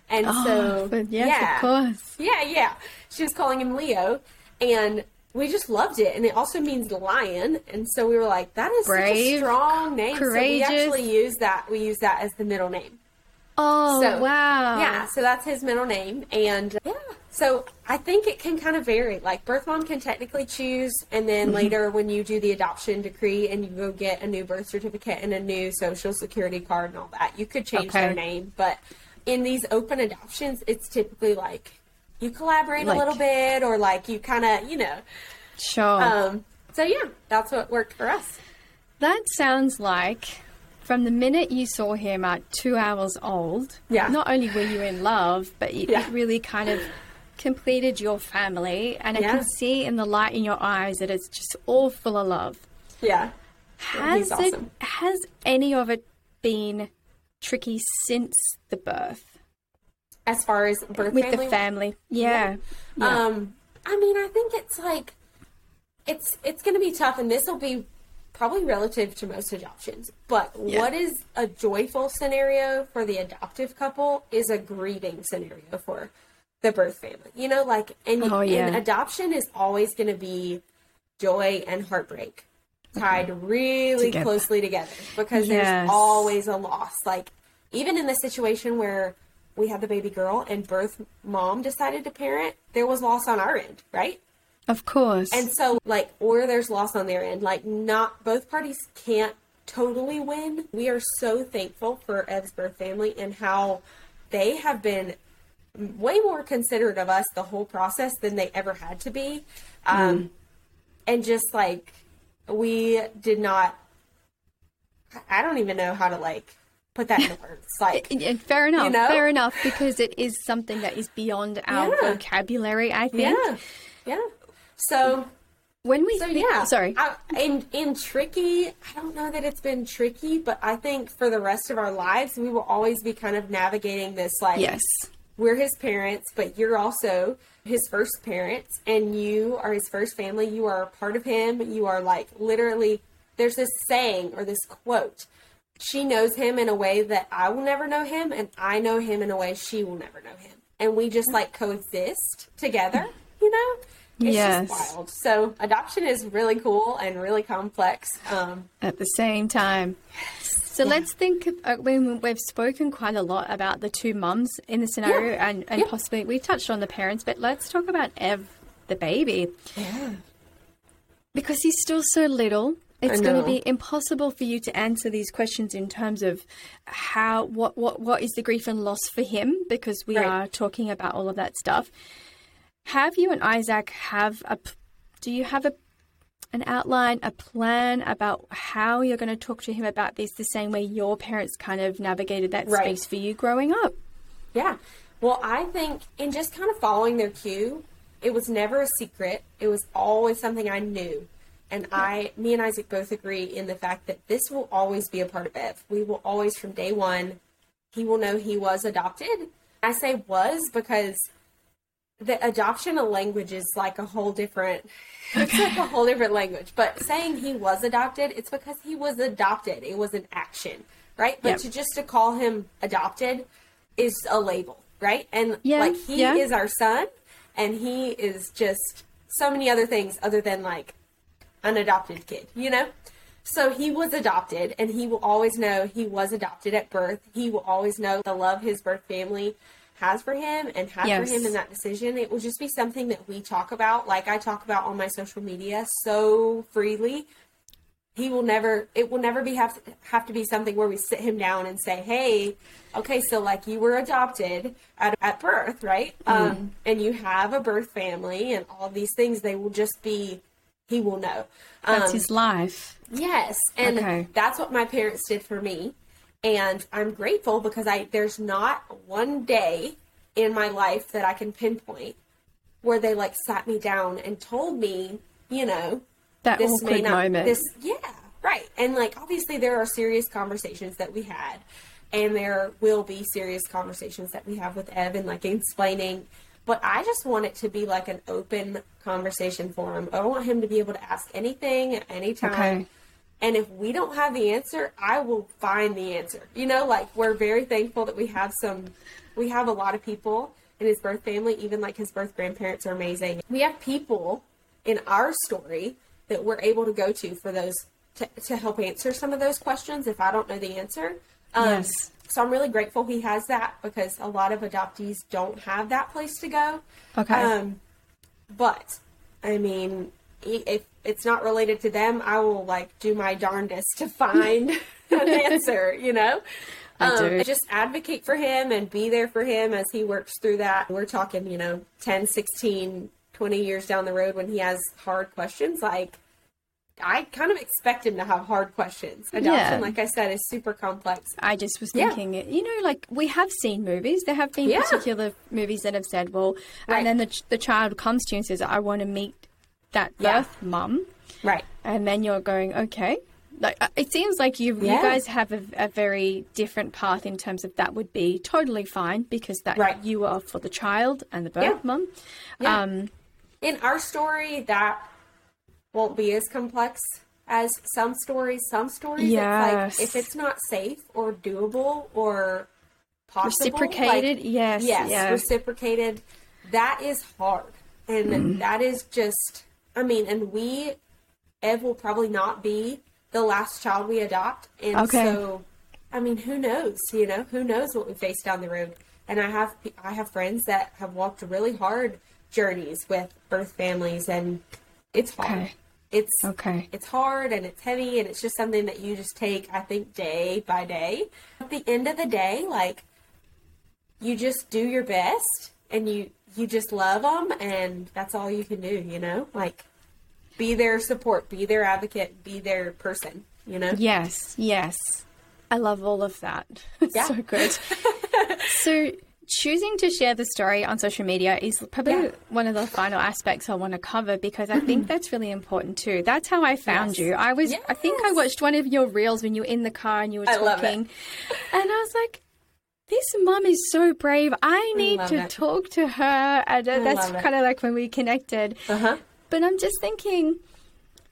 And Oh, so yes, yeah. of course. Yeah, yeah. She was calling him Leo and we just loved it and it also means lion and so we were like that is such a Brave, strong name so we actually use that we use that as the middle name Oh, so, wow. Yeah, so that's his middle name. And yeah, so I think it can kind of vary. Like, birth mom can technically choose, and then Mm-hmm. later when you do the adoption decree and you go get a new birth certificate and a new social security card and all that, you could change Okay. their name. But in these open adoptions, it's typically like you collaborate Like- a little bit, or like you kind of, you know. Sure. Um, so yeah, that's what worked for us. That sounds like from the minute you saw him at two hours old, Yeah. not only were you in love, but it, Yeah. it really kind of completed your family. And I can see in the light in your eyes that it's just all full of love. Yeah. Has he's it, awesome. has any of it been tricky since the birth As far as birth with family the family? Yeah. Yeah. Um, I mean, I think it's like it's it's going to be tough, and this will be probably relative to most adoptions. But Yeah. what is a joyful scenario for the adoptive couple is a grieving scenario for the birth family. You know, like and, Oh, yeah. and adoption is always going to be joy and heartbreak tied really Together. closely together because Yes. there's always a loss. Like even in the situation where we had the baby girl and birth mom decided to parent, there was loss on our end, right? of course. And so like or there's loss on their end. Like not both parties can't totally win. We are so thankful for Ev's birth family and how they have been way more considerate of us the whole process than they ever had to be. Um, And just like we did not, I don't even know how to like put that into words. Like, And- and fair enough. know? Fair enough, because it is something that is beyond our Yeah. vocabulary. I think. yeah, yeah. So When we So think- yeah, sorry. I, in in tricky, I don't know that it's been tricky, but I think for the rest of our lives, we will always be kind of navigating this like, yes. we're his parents, but you're also his first parents, and you are his first family. You are a part of him. You are like literally. There's this saying or this quote. She knows him in a way that I will never know him, and I know him in a way she will never know him, and we just like coexist together. You know. It's Yes. just wild. So adoption is really cool and really complex. Um, At the same time. So let's think. of- Uh, when we've spoken quite a lot about the two mums in the scenario, Yeah. and and Yeah. possibly we touched on the parents, but let's talk about Ev, the baby, yeah. because he's still so little. It's going to be impossible for you to answer these questions in terms of how what what what is the grief and loss for him because we Right. are talking about all of that stuff. Have you and Isaac have a do you have a an outline, a plan about how you're going to talk to him about this the same way your parents kind of navigated that Right. space for you growing up? Yeah. Well, I think in just kind of following their cue, it was never a secret. It was always something I knew. And I, me and Isaac both agree in the fact that this will always be a part of Ev. We will always, from day one, he will know he was adopted. I say was because the adoption of language is like a whole different it's like a whole different language but saying he was adopted it's because he was adopted it was an action right but Yep. to just to call him adopted is a label right and Yeah, like he yeah. is our son and he is just so many other things other than like an adopted kid you know so he was adopted and he will always know he was adopted at birth he will always know the love his birth family has for him and has Yes. for him in that decision, it will just be something that we talk about, like I talk about on my social media so freely. He will never. It will never be have to, have to be something where we sit him down and say, "Hey, okay, so like you were adopted at, at birth, right? Um, and you have a birth family and all these things. They will just be. He will know. That's Um, his life. Yes, and Okay. that's what my parents did for me, and I'm grateful because I there's not one day in my life that I can pinpoint where they like sat me down and told me, you know, That this may awkward not moment. this yeah right and like obviously there are serious conversations that we had and there will be serious conversations that we have with evan like explaining but i just want it to be like an open conversation for him i want him to be able to ask anything at any time Okay. and if we don't have the answer i will find the answer you know like we're very thankful that we have some we have a lot of people in his birth family even like his birth grandparents are amazing we have people in our story that we're able to go to for those to, to help answer some of those questions if I don't know the answer. Um, Yes. So I'm really grateful he has that because a lot of adoptees don't have that place to go. Okay. Um, but I mean, if it's not related to them, I will like do my darndest to find an answer. You know. I do. Um, just advocate for him and be there for him as he works through that. We're talking, you know, 10, 16, 20 years down the road when he has hard questions. Like, I kind of expect him to have hard questions. Adoption, Yeah. like I said, is super complex. I just was Yeah. thinking, you know, like we have seen movies. There have been Yeah. particular movies that have said, well, Right. and then the, the child comes to you and says, I want to meet that Yeah. birth mum. Right. And then you're going, okay. Like uh, it seems like you you guys have a, a very different path in terms of that would be totally fine because that Right. you are for the child and the birth Yeah. mum. Yeah. Um, In our story, that won't be as complex as some stories. Some stories, Yes. it's like if it's not safe or doable or possible, like- reciprocated, yes, yes, reciprocated. That is hard, and Mm-hmm. that is just. I mean, and we, Ev will probably not be the last child we adopt, and Okay. so, I mean, who knows? You know, who knows what we face down the road? And I have I have friends that have walked really hard journeys with birth families, and it's hard. Okay. It's Okay. It's hard and it's heavy, and it's just something that you just take, I think, day by day. At the end of the day, like you just do your best, and you you just love them, and that's all you can do. You know, like be their support, be their advocate, be their person. You know. Yes, yes. I love all of that. It's Yeah. so good. so, choosing to share the story on social media is probably Yeah. one of the final aspects I want to cover because I think that's really important too. That's how I found Yes. you. I was, I think I watched one of your reels when you were in the car and you were I talking, and I was like, this mum is so brave. I need to it. talk to her. And uh, that's kind of like when we connected. Uh huh. But I'm just thinking,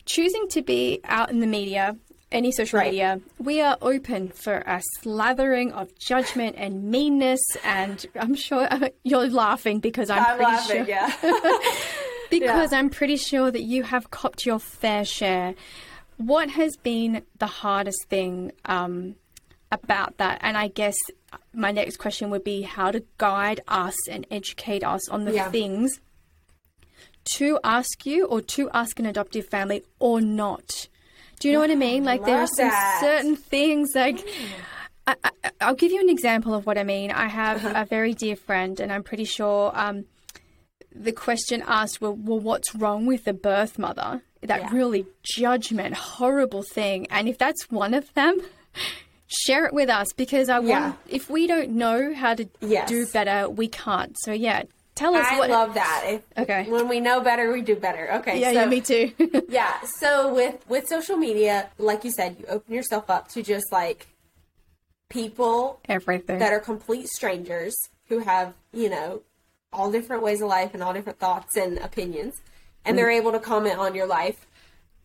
choosing to be out in the media, any social Right. media, we are open for a slathering of judgment and meanness. And I'm sure you're laughing because I'm, I'm pretty laughing. sure Yeah. because I'm pretty sure that you have copped your fair share. What has been the hardest thing um, about that? And I guess my next question would be how to guide us and educate us on the Yeah. things to ask you or to ask an adoptive family or not. Do you know what I mean? Like there are some that. certain things like. I, I, I'll give you an example of what I mean. I have Uh-huh. a very dear friend, and I'm pretty sure um, the question asked, well, well, what's wrong with the birth mother? That Yeah. really judgment, horrible thing. And if that's one of them, share it with us because I Yeah. want, if we don't know how to Yes. do better, we can't. So, yeah, tell us I what. love that. If, Okay. When we know better, we do better. Okay. yeah, so, yeah, me too. Yeah. So with with social media, like you said, you open yourself up to just like people Everything. that are complete strangers who have, you know, all different ways of life and all different thoughts and opinions. And they're mm. able to comment on your life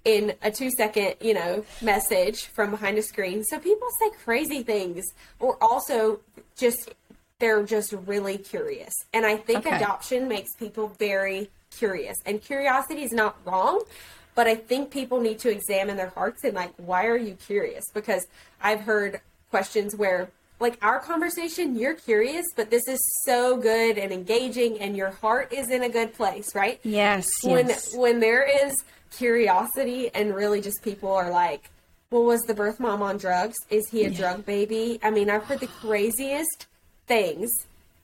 in a two second, you know, message from behind a screen. So people say crazy things or also just they're just really curious. And I think Okay. adoption makes people very curious. And curiosity is not wrong, but I think people need to examine their hearts and like why are you curious? Because I've heard questions where like our conversation, you're curious, but this is so good and engaging and your heart is in a good place, right? Yes. When yes. when there is curiosity and really just people are like, well, was the birth mom on drugs? Is he a drug baby? I mean, I've heard the craziest things.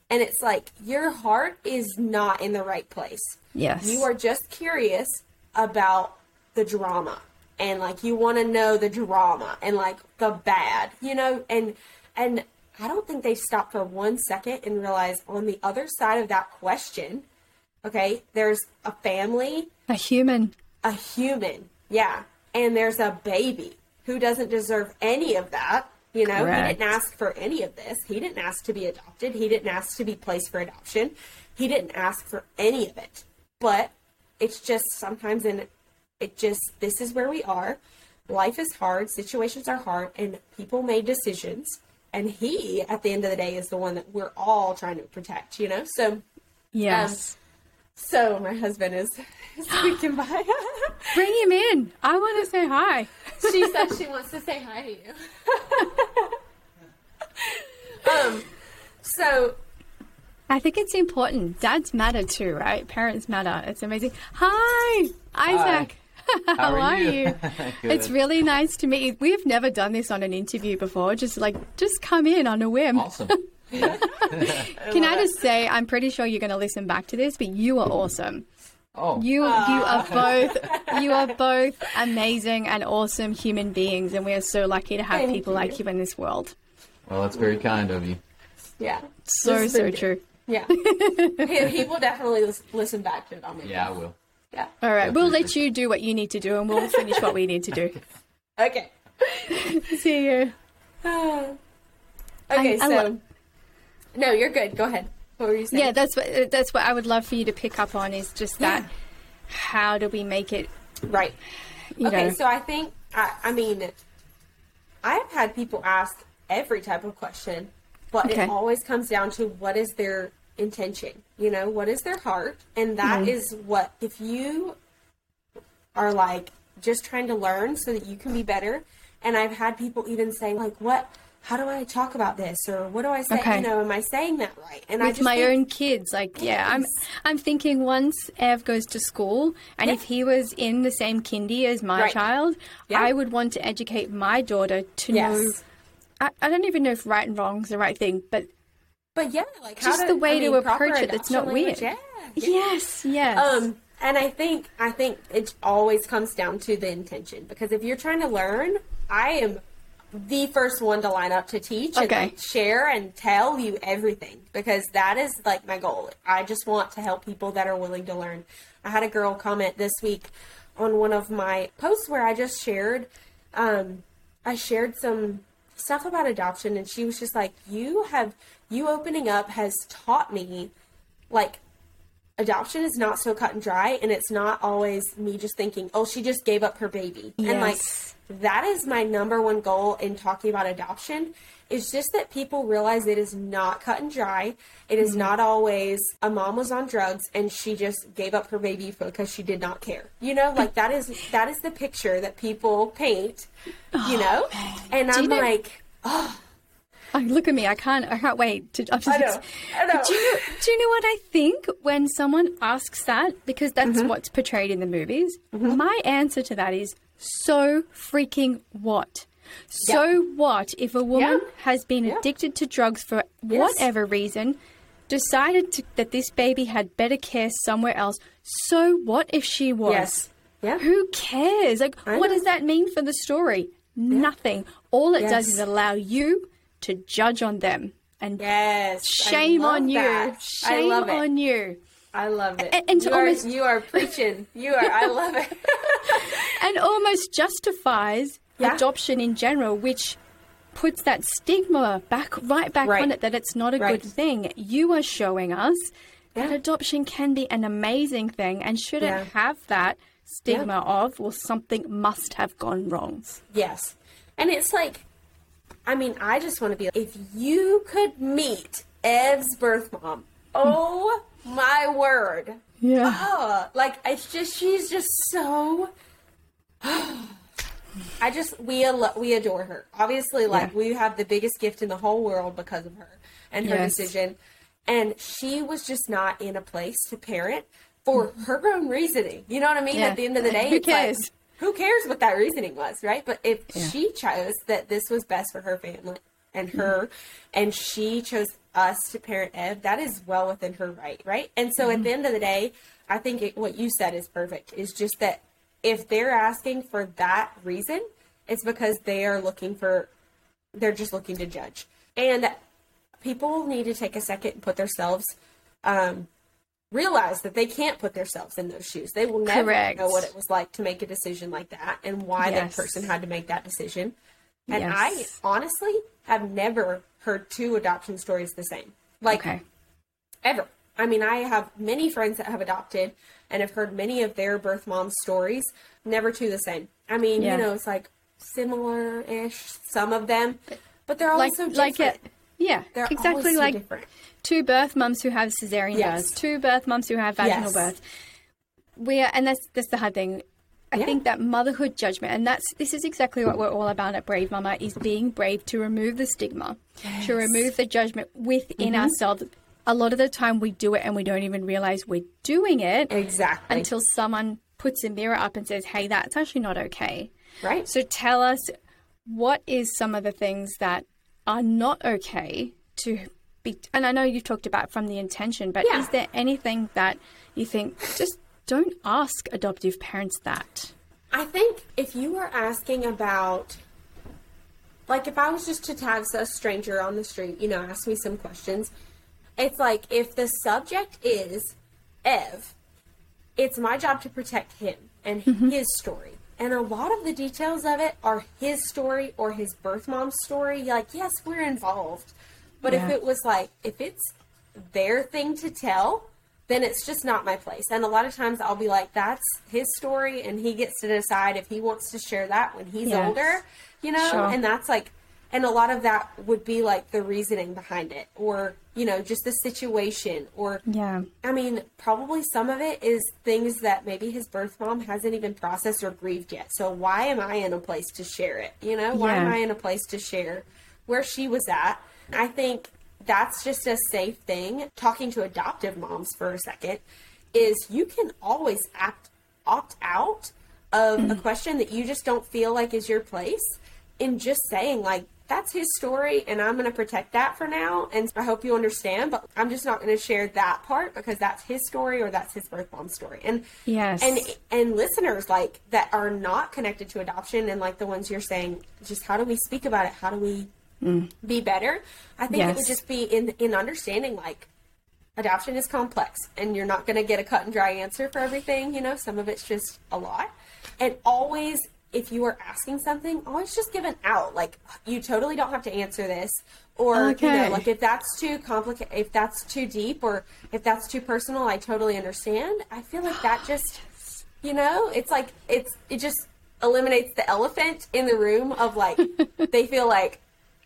And it's like your heart is not in the right place. Yes. You are just curious about the drama and like you want to know the drama and like the bad, you know, and and I don't think they stop for one second and realize on the other side of that question, okay, there's a family, a human. a human, yeah, and there's a baby who doesn't deserve any of that. You know, Correct. he didn't ask for any of this. He didn't ask to be adopted. He didn't ask to be placed for adoption. He didn't ask for any of it. But it's just sometimes in it just this is where we are. Life is hard, situations are hard, and people made decisions. And he, at the end of the day, is the one that we're all trying to protect, you know? So um, Yes. So my husband is squeaking by. Bring him in. I want to say hi. she says she wants to say hi to you. um, so I think it's important. Dads matter too, right? Parents matter. It's amazing. Hi, Isaac. How, are you? Good. it's really nice to meet you. We've never done this on an interview before. Just like, just come in on a whim. Awesome. Can I just say, I'm pretty sure you're going to listen back to this, but you are awesome. Oh, You, you are both, you are both amazing and awesome human beings, and we are so lucky to have Thank people you. like you in this world. well, that's very kind of you. yeah, So, This so been true. Yeah, he, he will definitely listen back to it on me. Yeah, I will. yeah. All right, we'll let you do what you need to do, and we'll finish what we need to do. Okay. See you. Ah. okay, I so lo- no, you're good. Go ahead. What were you saying? Yeah, that's what that's what I would love for you to pick up on is just that. How do we make it? Right. You okay, know, so I think I, I mean I've had people ask every type of question, but Okay. it always comes down to what is their intention. You know, what is their heart, and that Mm-hmm. is what if you are like just trying to learn so that you can be better. And I've had people even say like, "What? How do I talk about this?" or "What do I say?" Okay. You know, am I saying that right? And I with just my think- own kids, like yeah, I'm I'm thinking once Ev goes to school, and Yeah. if he was in the same kindy as my Right. child, Yeah. I would want to educate my daughter to know. I, I don't even know if right and wrong is the right thing, but But yeah, like Just the to, way I to mean, proper approach it that's not language, weird. Yeah, yes, yes, Um, and I think I think it always comes down to the intention because if you're trying to learn, I am the first one to line up to teach and Okay. like, share and tell you everything because that is like my goal. I just want to help people that are willing to learn. I had a girl comment this week on one of my posts where I just shared um I shared some stuff about adoption and she was just like you have you opening up has taught me like adoption is not so cut and dry and it's not always me just thinking oh she just gave up her baby and like Yes. That is my number one goal in talking about adoption is just that people realize it is not cut and dry it is not always a mom was on drugs and she just gave up her baby because she did not care you know like that is that is the picture that people paint you know and i'm you know- like Oh, look at me! I can't. I can't wait to. I'm just, I know, I know. Do you know? Do you know what I think when someone asks that? Because that's Mm-hmm. what's portrayed in the movies. My answer to that is so freaking what. So what if a woman Yeah. has been Yeah. addicted to drugs for whatever reason, decided to, that this baby had better care somewhere else? So what if she was? yes yeah Who cares? Like, I what know. does that mean for the story? Nothing. All it does is allow you to judge on them. And yes shame on you. that. I Shame on you. I love it. And- and you, are, almost- you are preaching. You are. I love it. And almost justifies Yeah. adoption in general, which puts that stigma back right back Right. on it that it's not a Right. good thing. You are showing us that adoption can be an amazing thing and shouldn't Yeah. have that stigma of, well, something must have gone wrong. yes, and it's like, I mean, I just want to be. like, If you could meet Ev's birth mom, hmm. oh my word! Yeah. Oh, like it's just she's just so. I just we al- we adore her. Obviously, like Yeah. we have the biggest gift in the whole world because of her and her Yes. decision. And she was just not in a place to parent for her own reasoning. You know what I mean? Yeah. At the end of the day, Who it's like, cares? who cares what that reasoning was, right? But if Yeah. she chose that this was best for her family and her, and she chose us to parent Ev, that is well within her right, right? And so at the end of the day, I think it, what you said is perfect. Is just that if they're asking for that reason, it's because they are looking for, they're just looking to judge. And people need to take a second and put themselves um, realize that they can't put themselves in those shoes. They will never Correct. know what it was like to make a decision like that and why Yes. that person had to make that decision. And Yes. I honestly have never heard two adoption stories the same. Like Okay. ever. I mean, I have many friends that have adopted and have heard many of their birth mom stories, never two the same. I mean, Yeah. you know, it's like similar ish, some of them, but they're Like, also like different. it. Yeah, They're exactly so like different. two birth mums who have cesarean Yes. births, two birth mums who have vaginal Yes. birth. We are, and that's that's the hard thing. I Yeah. think that motherhood judgment, and that's this is exactly what we're all about at Brave Mumma, is being brave to remove the stigma, to remove the judgment within Mm-hmm. ourselves. A lot of the time, we do it and we don't even realize we're doing it Exactly. until someone puts a mirror up and says, "Hey, that's actually not okay." right? So tell us what is some of the things that are not okay to be and I know you've talked about from the intention, but Yeah. is there anything that you think just don't ask adoptive parents that? I think if you were asking about, like, if I was just to tag a stranger on the street, you know, ask me some questions, it's like if the subject is Ev, it's my job to protect him and mm-hmm. his story. And a lot of the details of it are his story or his birth mom's story. Like, yes, we're involved. But if it was like, if it's their thing to tell, then it's just not my place. And a lot of times I'll be like, that's his story, and he gets to decide if he wants to share that when he's Yes. older, you know? Sure. And that's like, and a lot of that would be like the reasoning behind it, or, you know, just the situation, or, Yeah. I mean, probably some of it is things that maybe his birth mom hasn't even processed or grieved yet. So why am I in a place to share it? You know, why am I in a place to share where she was at? I think that's just a safe thing. Talking to adoptive moms for a second is you can always act opt out of a mm-hmm. question that you just don't feel like is your place in just saying like that's his story and I'm going to protect that for now and I hope you understand but I'm just not going to share that part because that's his story or that's his birth mom story. And Yes. and and listeners like that are not connected to adoption and like the ones you're saying just how do we speak about it? How do we be better? I think it would just be in in understanding like adoption is complex and you're not going to get a cut and dry answer for everything you know? Some of it's just a lot. And always if you are asking something always just give an out. Like you totally don't have to answer this. Or you know like if that's too complicated if that's too deep or if that's too personal i totally understand. I feel like that just you know it's like it's it just eliminates the elephant in the room of like they feel like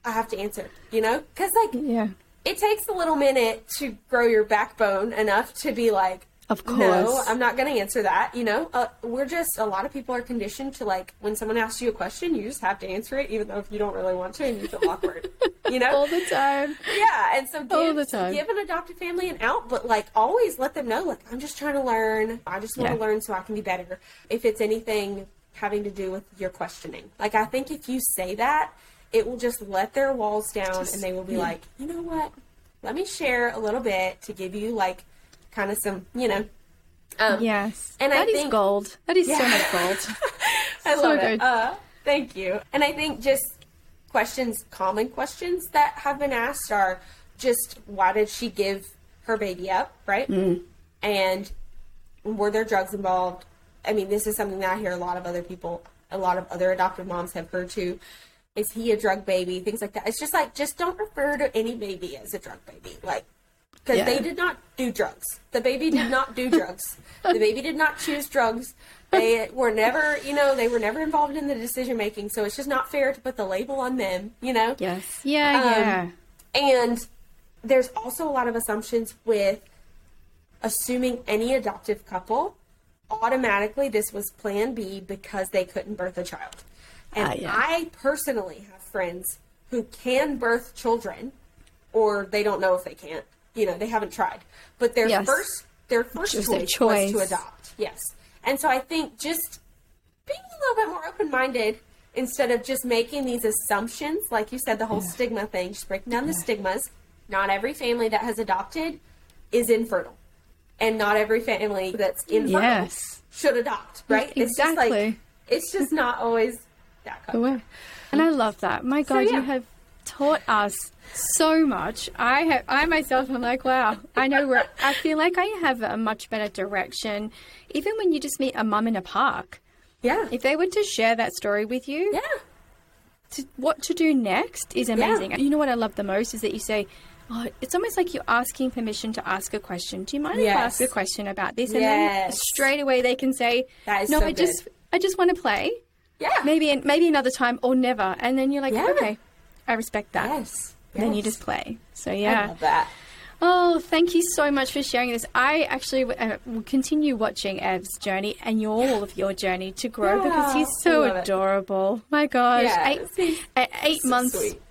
i have to answer you know because like Yeah. it takes a little minute to grow your backbone enough to be like, Of no, course. I'm not going to answer that. You know, uh, we're just a lot of people are conditioned to like when someone asks you a question, you just have to answer it, even though if you don't really want to and you feel awkward. You know, All the time. yeah. And so give, All the time. give an adopted family an out, but like always let them know, like I'm just trying to learn. I just want Yeah. to learn so I can be better. If it's anything having to do with your questioning, like I think if you say that, it will just let their walls down, and they will be like, you know what? Let me share a little bit to give you like kind of some, you know. Um, Yes. And I that is think- gold. That is so much gold. I So love good. it. Uh, thank you. And I think just questions, common questions that have been asked are just why did she give her baby up, right? Mm. And were there drugs involved? I mean, this is something that I hear a lot of other people, a lot of other adoptive moms have heard too. Is he a drug baby? Things like that. It's just like, just don't refer to any baby as a drug baby. Like, because Yeah. they did not do drugs. The baby did not do drugs. The baby did not choose drugs. They were never, you know, they were never involved in the decision making. So it's just not fair to put the label on them, you know? yes. Yeah, Um, yeah. And there's also a lot of assumptions with assuming any adoptive couple automatically this was plan B because they couldn't birth a child. And Ah, yeah. I personally have friends who can birth children, or they don't know if they can't. You know, they haven't tried. But their Yes. first their first choice, their was to adopt. Yes. And so I think just being a little bit more open minded instead of just making these assumptions, like you said, the whole stigma thing, just breaking down the stigmas. Not every family that has adopted is infertile. And not every family that's infertile Yes. should adopt, right? It's just like Exactly. it's just not always that away. And I love that. My God, yeah. you have taught us so much. I have, I myself, am like, wow. I know where I feel like I have a much better direction. Even when you just meet a mum in a park, Yeah. if they were to share that story with you, yeah. to, what to do next is amazing. You know what I love the most is that you say, oh, it's almost like you're asking permission to ask a question. Do you mind if I ask a question about this? And Yes. then straight away they can say, no, so I just, I just want to play. Yeah. Maybe, maybe another time or never. And then you're like, Yeah. okay, I respect that. Yes. Then you just play. So I yeah. love that. Oh, thank you so much for sharing this. I actually uh, will continue watching Ev's journey and your, all of your journey to grow because he's so love it. adorable. My gosh, Yes, eight, at eight So months, sweet.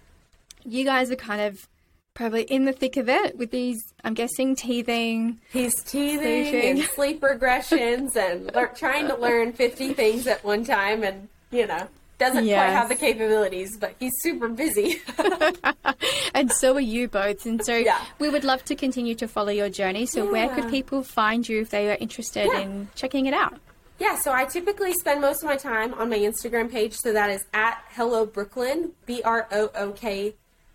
you guys are kind of probably in the thick of it with these. I'm guessing teething. He's teething Sleeping. and sleep regressions and trying to learn 50 things at one time and, you know, doesn't quite have the capabilities, but he's super busy. and so are you both. And so Yeah. we would love to continue to follow your journey. So where could people find you if they are interested Yeah. in checking it out? yeah, so I typically spend most of my time on my Instagram page. So that is at Hello Brooklyn, B R O O K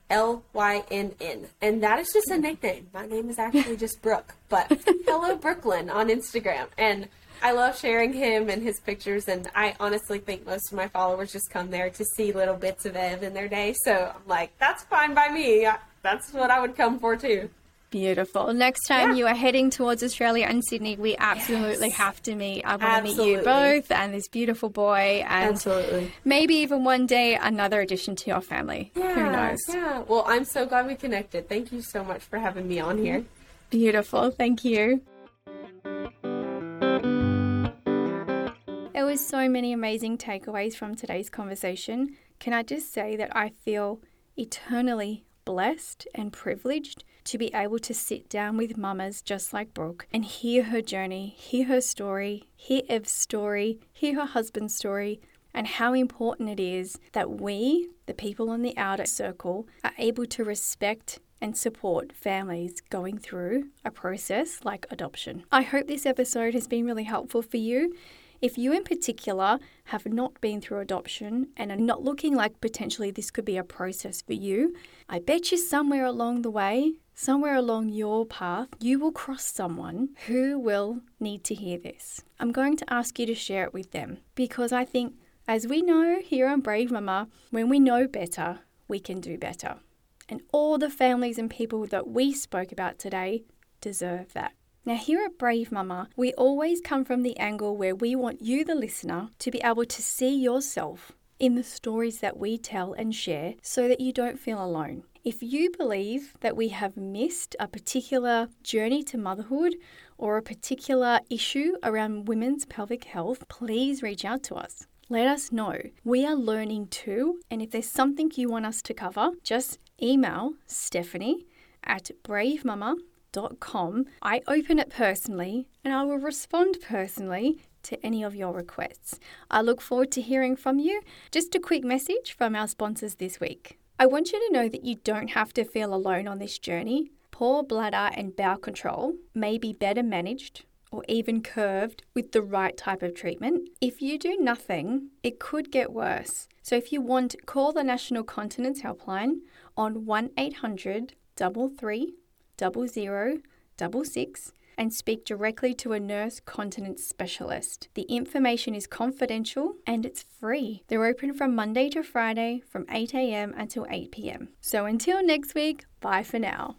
L Y N N. And that is just a nickname. My name is actually just Brooke, but Hello Brooklyn on Instagram. And I love sharing him and his pictures. And I honestly think most of my followers just come there to see little bits of Ev in their day. So I'm like, that's fine by me. I- That's what I would come for too. Beautiful. Next time Yeah. you are heading towards Australia and Sydney, we absolutely Yes. have to meet. I want to meet you both and this beautiful boy, and Absolutely. maybe even one day another addition to your family. Yeah, Who knows? Yeah. Well, I'm so glad we connected. Thank you so much for having me on here. Beautiful. Thank you. Was so many amazing takeaways from today's conversation. Can I just say that I feel eternally blessed and privileged to be able to sit down with mamas just like Brooke and hear her journey, hear her story, hear Ev's story, hear her husband's story, and how important it is that we, the people on the outer circle, are able to respect and support families going through a process like adoption. I hope this episode has been really helpful for you. If you, in particular, have not been through adoption and are not looking like potentially this could be a process for you, I bet you somewhere along the way, somewhere along your path, you will cross someone who will need to hear this. I'm going to ask you to share it with them because I think, as we know here on Brave Mumma, when we know better, we can do better. And all the families and people that we spoke about today deserve that. Now, here at Brave Mumma, we always come from the angle where we want you, the listener, to be able to see yourself in the stories that we tell and share so that you don't feel alone. If you believe that we have missed a particular journey to motherhood or a particular issue around women's pelvic health, please reach out to us. Let us know. We are learning too, and if there's something you want us to cover, just email Stephanie at bravemumma.com. I open it personally and I will respond personally to any of your requests. I look forward to hearing from you. Just a quick message from our sponsors this week. I want you to know that you don't have to feel alone on this journey. Poor bladder and bowel control may be better managed or even curved with the right type of treatment. If you do nothing, it could get worse. So if you want, call the National Continence Helpline on 1 800 33 0066 and speak directly to a nurse continence specialist. The information is confidential and it's free. They're open from Monday to Friday from 8 a.m. until 8 p.m. So until next week, bye for now.